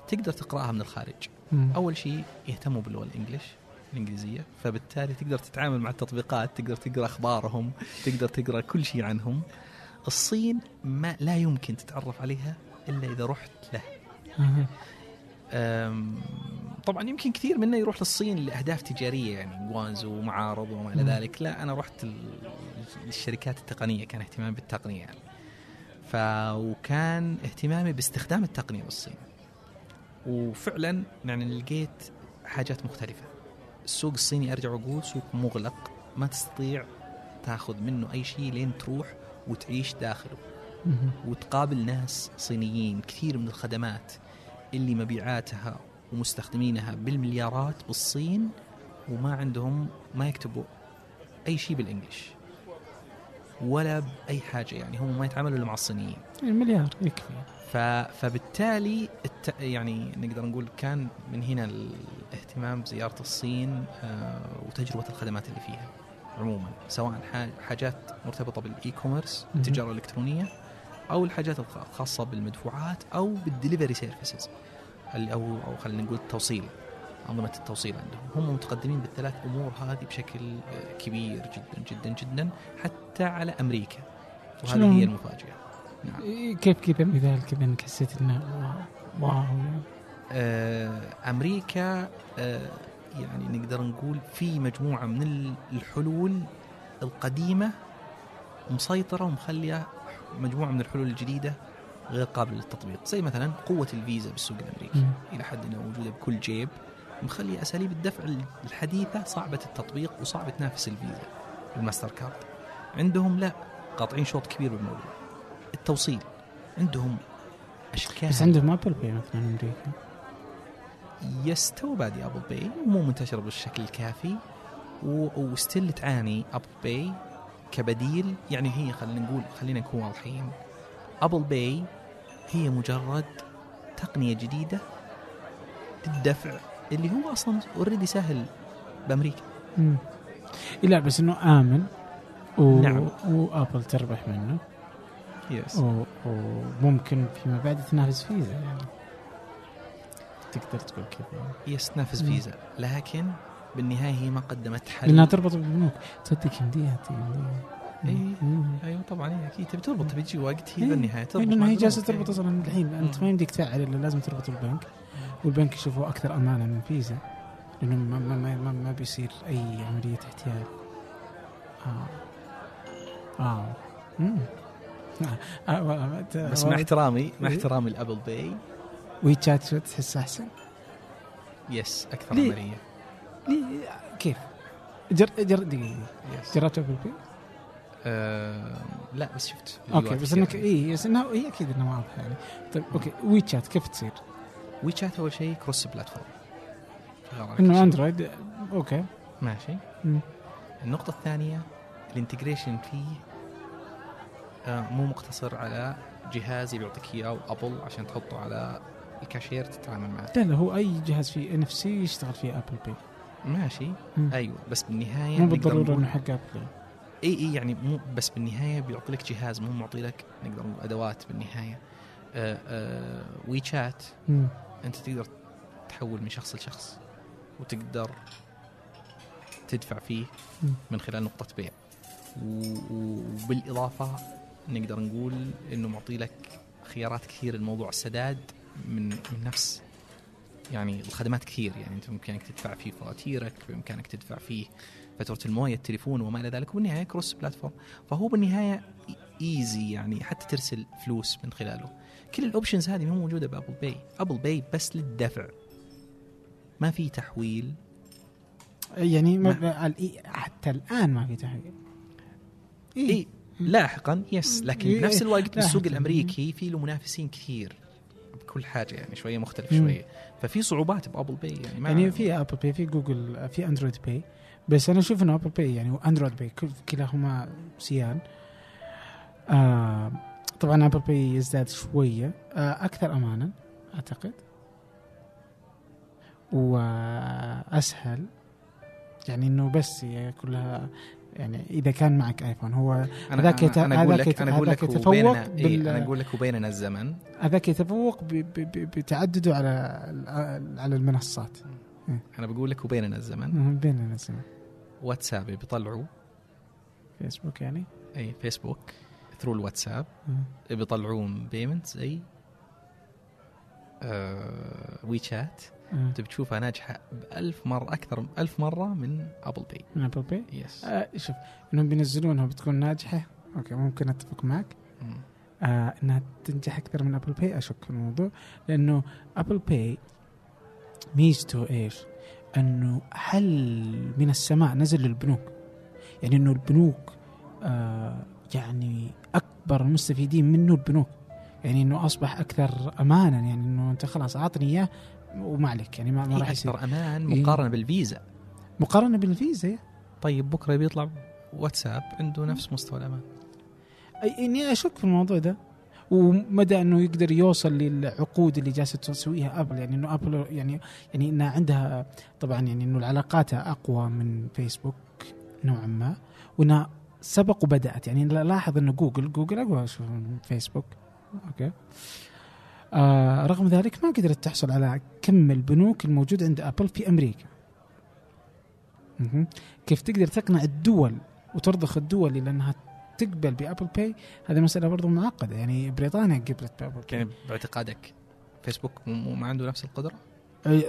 تقدر تقرأها من الخارج مم. أول شيء يهتموا باللغة الإنجليش الإنجليزية فبالتالي تقدر تتعامل مع التطبيقات تقدر تقرأ أخبارهم تقدر تقرأ كل شيء عنهم الصين ما لا يمكن تتعرف عليها إلا إذا رحت له طبعا يمكن كثير منا يروح للصين لأهداف تجارية يعني جوانزو ومعارض وما إلى. ذلك. لا أنا رحت للشركات التقنية كان اهتمامي بالتقنية يعني. ف وكان اهتمامي باستخدام التقنية بالصين. وفعلا يعني لقيت حاجات مختلفة. السوق الصيني أرجع وأقول سوق مغلق ما تستطيع تاخذ منه أي شيء لين تروح وتعيش داخله. وتقابل ناس صينيين كثير من الخدمات اللي مبيعاتها ومستخدمينها بالمليارات بالصين وما عندهم ما يكتبوا أي شيء بالإنجلش. ولا بأي حاجة يعني هم ما يتعاملوا إلا مع الصينيين. المليار يكفي. ف... فبالتالي الت... يعني نقدر نقول كان من هنا الاهتمام بزيارة الصين آه، وتجربة الخدمات اللي فيها عموما سواء حاجات مرتبطة بال e-commerce. التجارة الإلكترونية أو الحاجات الخ- الخاصه بالمدفوعات أو بال delivery services. اللي أو أو خلينا نقول التوصيل أنظمة التوصيل عندهم. هم متقدمين بالثلاث أمور هذه بشكل آه، كبير جدا جدا جدا حتى على أمريكا. وهذه؟ هي المفاجأة. نعم. إيه، كيف كذا مثال كذا انك حسيت إنه wow يعني. آه، أمريكا آه، يعني نقدر نقول في مجموعة من ال- الحلول القديمة مسيطرة ومخلية مجموعة من الحلول الجديدة غير قابلة للتطبيق زي مثلا قوة الفيزا بالسوق الأمريكي. مم. إلى حد إنها موجودة بكل جيب مخلي أساليب الدفع الحديثة صعبة التطبيق وصعب تنافس الفيزا. الماستر كارد. عندهم لا قاطعين شوط كبير بالموضوع. التوصيل. عندهم أشكال. بس عندهم Apple Pay مثلا أمريكا. يستوى بادي Apple Pay مو منتشر بالشكل الكافي. و still تعاني Apple Pay كبديل يعني هي خلينا نقول خلينا نكون واضحين Apple Pay هي مجرد تقنية جديدة للدفع اللي هو أصلا already سهل بأمريكا مم. لا بس إنه آمن و... نعم. وآبل تربح منه يس و... وممكن فيما بعد تنافس فيزا يعني تقدر تقول كذا يس تنافس. فيزا لكن بالنهاية هي ما قدمت حل لأنها تربط بالبنوك تصدق يمديها يمديها إيه. أيوه طبعا إيه أكيد تبي تربط تبي تجي وقت هي إيه. بالنهاية تربط لأنها هي. جالسة تربط. أصلا الحين أنت. ما يمديك تفعل إلا لازم تربط البنك والبنك يشوفه أكثر أمانة من فيزا لأنه ما ما ما, ما, ما بيصير أي عملية احتيال آه آه مم. آه. بس مع احترامي مع. احترامي ال Apple Pay WeChat تحس أحسن؟ yes أكثر ليه؟ عملية ليه كيف؟ جر جر دقيقة yes جربت Apple Pay؟ آه لا بس شفت okay بس إنك اي بس انها هي أكيد انها واضحه يعني. طيب okay WeChat كيف تصير؟ WeChat أول شيء cross-platform إنه Android okay. ماشي. مم. النقطة الثانية ال integration فيه آه، مو مقتصر على جهاز بيعطيك إياه و Apple عشان تحطه على الكاشير تتعامل معه. لا لا هو أي جهاز فيه NFC يشتغل فيه Apple Pay ماشي مم. أيوه بس بالنهاية مو بالضرورة إنه حق Apple إي إي يعني مو بس بالنهاية بيعطي لك جهاز مو معطي لك نقدر نقول أدوات بالنهاية آه آه وي شات مم. أنت تقدر تحول من شخص لشخص وتقدر تدفع فيه. من خلال نقطة بيع وبالإضافة نقدر نقول إنه معطي لك خيارات كثير لموضوع السداد من من نفس يعني الخدمات كثير يعني أنت بإمكانك تدفع فيه فواتيرك بإمكانك تدفع فيه فاتورة الموية التليفون وما إلى ذلك وبالنهاية كروس بلاتفورم. فهو بالنهاية easy يعني حتى ترسل فلوس من خلاله. كل ال options هذه مو موجودة ب Apple Pay. Apple Pay بس للدفع. ما في تحويل. يعني ما ال- حتى الآن ما في تحقيق إي. لاحقا yes لكن إيه، بنفس الوقت بالسوق لاحقاً. الأمريكي في له منافسين كثير بكل حاجة يعني شوية مختلف. شوية. ففي صعوبات ب Apple Pay يعني ما يعني في Apple Pay في جوجل في Android Pay بس أنا أشوف إنه Apple Pay يعني و Android Pay كل- كلاهما سيان آه طبعا Apple Pay يزداد شوية. آه أكثر امانا أعتقد. وأسهل. يعني إنه بس هي كلها يعني إذا كان معك ايفون هو هذاك يت- هذاك لك يت- أنا أقول هذاك لك يتفوق وبيننا بال- إيه أنا أقول لك وبيننا الزمن. هذاك يتفوق ب- ب- ب- بتعدده على على المنصات. أنا بقول لك وبيننا الزمن. بيننا نسمع واتساب بيطلعوا فيسبوك يعني؟ إي فيسبوك through الواتساب. بيطلعون payment زي آه WeChat آه. تبي تشوفها ناجحه بألف مرة أكثر ألف مرة من Apple Pay من Apple Pay yes آه شوف إنهم بينزلونها بتكون ناجحة. okay ممكن أتفق معك. مم. آه إنها تنجح أكثر من Apple Pay أشك في الموضوع. لأنه Apple Pay ميزته إيش؟ إنه حل من السماء نزل للبنوك. يعني إنه البنوك آه يعني أكبر المستفيدين منه البنوك. يعني إنه أصبح أكثر امانا. يعني إنه أنت خلاص أعطني إياه وما عليك يعني ما, راح يصير. أمان إيه. مقارنة بالفيزا. مقارنة بالفيزا طيب بكرة بيطلع واتساب عنده نفس مستوى الأمان. أي- إني أشك في الموضوع ده. ومدى أنه يقدر يوصل للعقود اللي جالسة تسويها أبل يعني إنه أبل يعني يعني إنها عندها طبعا يعني إنه علاقاتها أقوى من فيسبوك نوعا ما وإنها سبق وبدأت. يعني لاحظ إنه جوجل جوجل أقوى من فيسبوك. okay. آه رغم ذلك ما قدرت تحصل على كم البنوك الموجود عند ابل في أمريكا. كيف تقدر تقنع الدول وترضخ الدول إلى أنها تقبل ب Apple Pay هذه مسألة برضو معقدة. يعني بريطانيا قبلت ب Apple Pay يعني باعتقادك فيسبوك مو- ما عنده نفس القدرة؟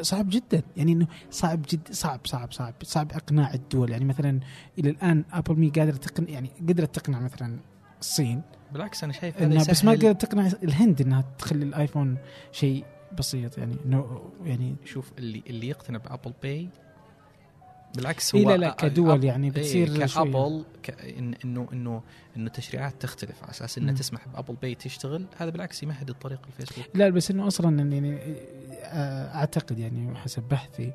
صعب جدا. يعني إنه صعب جد صعب صعب صعب صعب أقناع الدول. يعني مثلا إلى الآن ابل مي قادرة تقنع يعني قدرت تقنع مثلا الصين بالعكس أنا شايف إنها بس ما قدرت تقنع الهند إنها تخلي الآيفون شيء بسيط يعني إنه يعني شوف اللي اللي يقتنع ب Apple Pay بالعكس إيه هو لا لا أ- كدول يعني بتصير إيه. ك Apple. إن إنه إنه إنه تشريعات تختلف على أساس إنها. تسمح ب Apple Pay تشتغل هذا بالعكس يمهد الطريق للفيسبوك لا بس إنه أصلا يعني أعتقد يعني حسب بحثي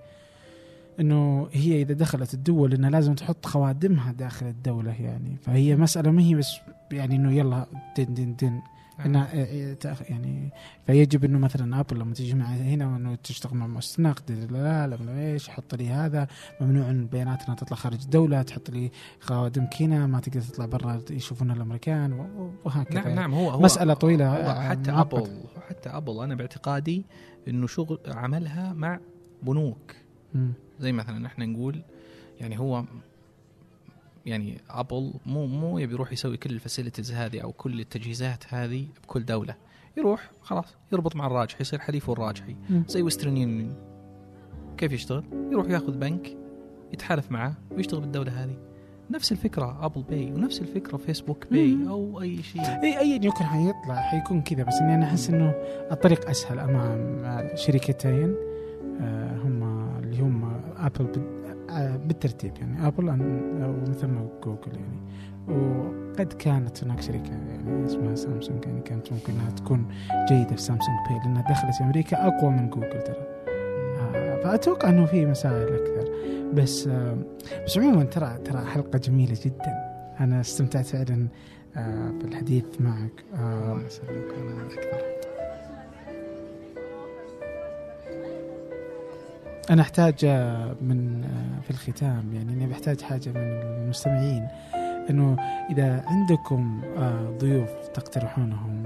إنه هي إذا دخلت الدول إنها لازم تحط خوادمها داخل الدولة يعني فهي مسألة ما هي بس يعني إنه يلا دن دن دن. انها آه، تأخ- يعني فيجب إنه مثلا أبل لما تيجي مع هنا انه تشتغل مع مؤسسه نقد لا لا لا إيش حط لي هذا. ممنوع إن بياناتنا تطلع خارج الدولة تحط لي خوادم كذا ما تقدر تطلع برا يشوفونها الأمريكان وهكذا. نعم نعم هو هو مسألة طويلة، هو آه، حتى معقد. أبل حتى أبل أنا باعتقادي إنه شغل عملها مع بنوك. زي مثلا إحنا نقول يعني هو يعني ابل مو مو يبي يروح يسوي كل ال facilities هذه أو كل التجهيزات هذه بكل دولة يروح خلاص يربط مع الراجحي يصير حليفه الراجحي. زي Western Union كيف يشتغل؟ يروح ياخذ بنك يتحالف معه ويشتغل بالدولة هذه نفس الفكرة Apple Pay ونفس الفكرة Facebook Pay. أو أي شيء إي ايا يكن حيطلع حيكون كذا بس إني أنا أحس إنه الطريق أسهل أمام شركتين آه، هم اللي هم ابل بالترتيب يعني. ابل ومن ثم جوجل يعني. وقد كانت هناك شركة يعني اسمها سامسونج يعني كانت ممكن أنها تكون جيدة في Samsung Pay لأنها دخلت في أمريكا أقوى من جوجل ترى. آه، فأتوقع أنه في مسائل أكثر. بس آه، بس عموما ترى ترى حلقة جميلة جدا. أنا استمتعت فعلا آه، بالحديث معك. آه، الله يسلمك. أنا أكثر. أنا أحتاج آه، من آه، في الختام يعني اني بحتاج حاجة من المستمعين إنه إذا عندكم آه، ضيوف تقترحونهم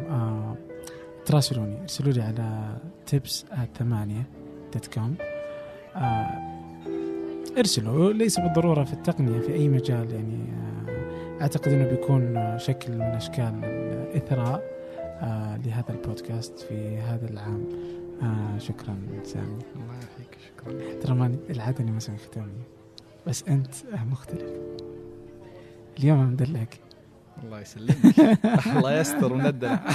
تراسلوني ارسلوا لي على تبس ثمانية دوت كوم ارسلوا ليس بالضرورة في التقنية في أي مجال يعني أعتقد إنه بيكون شكل من أشكال الإثراء لهذا البودكاست في هذا العام. شكرا سامي. الله ترى ما العادة إني ما أسوي ختامي بس أنت مختلف. اليوم أنا مدلعك. الله يسلمك. [LAUGHS] الله يستر وندلع. [LAUGHS]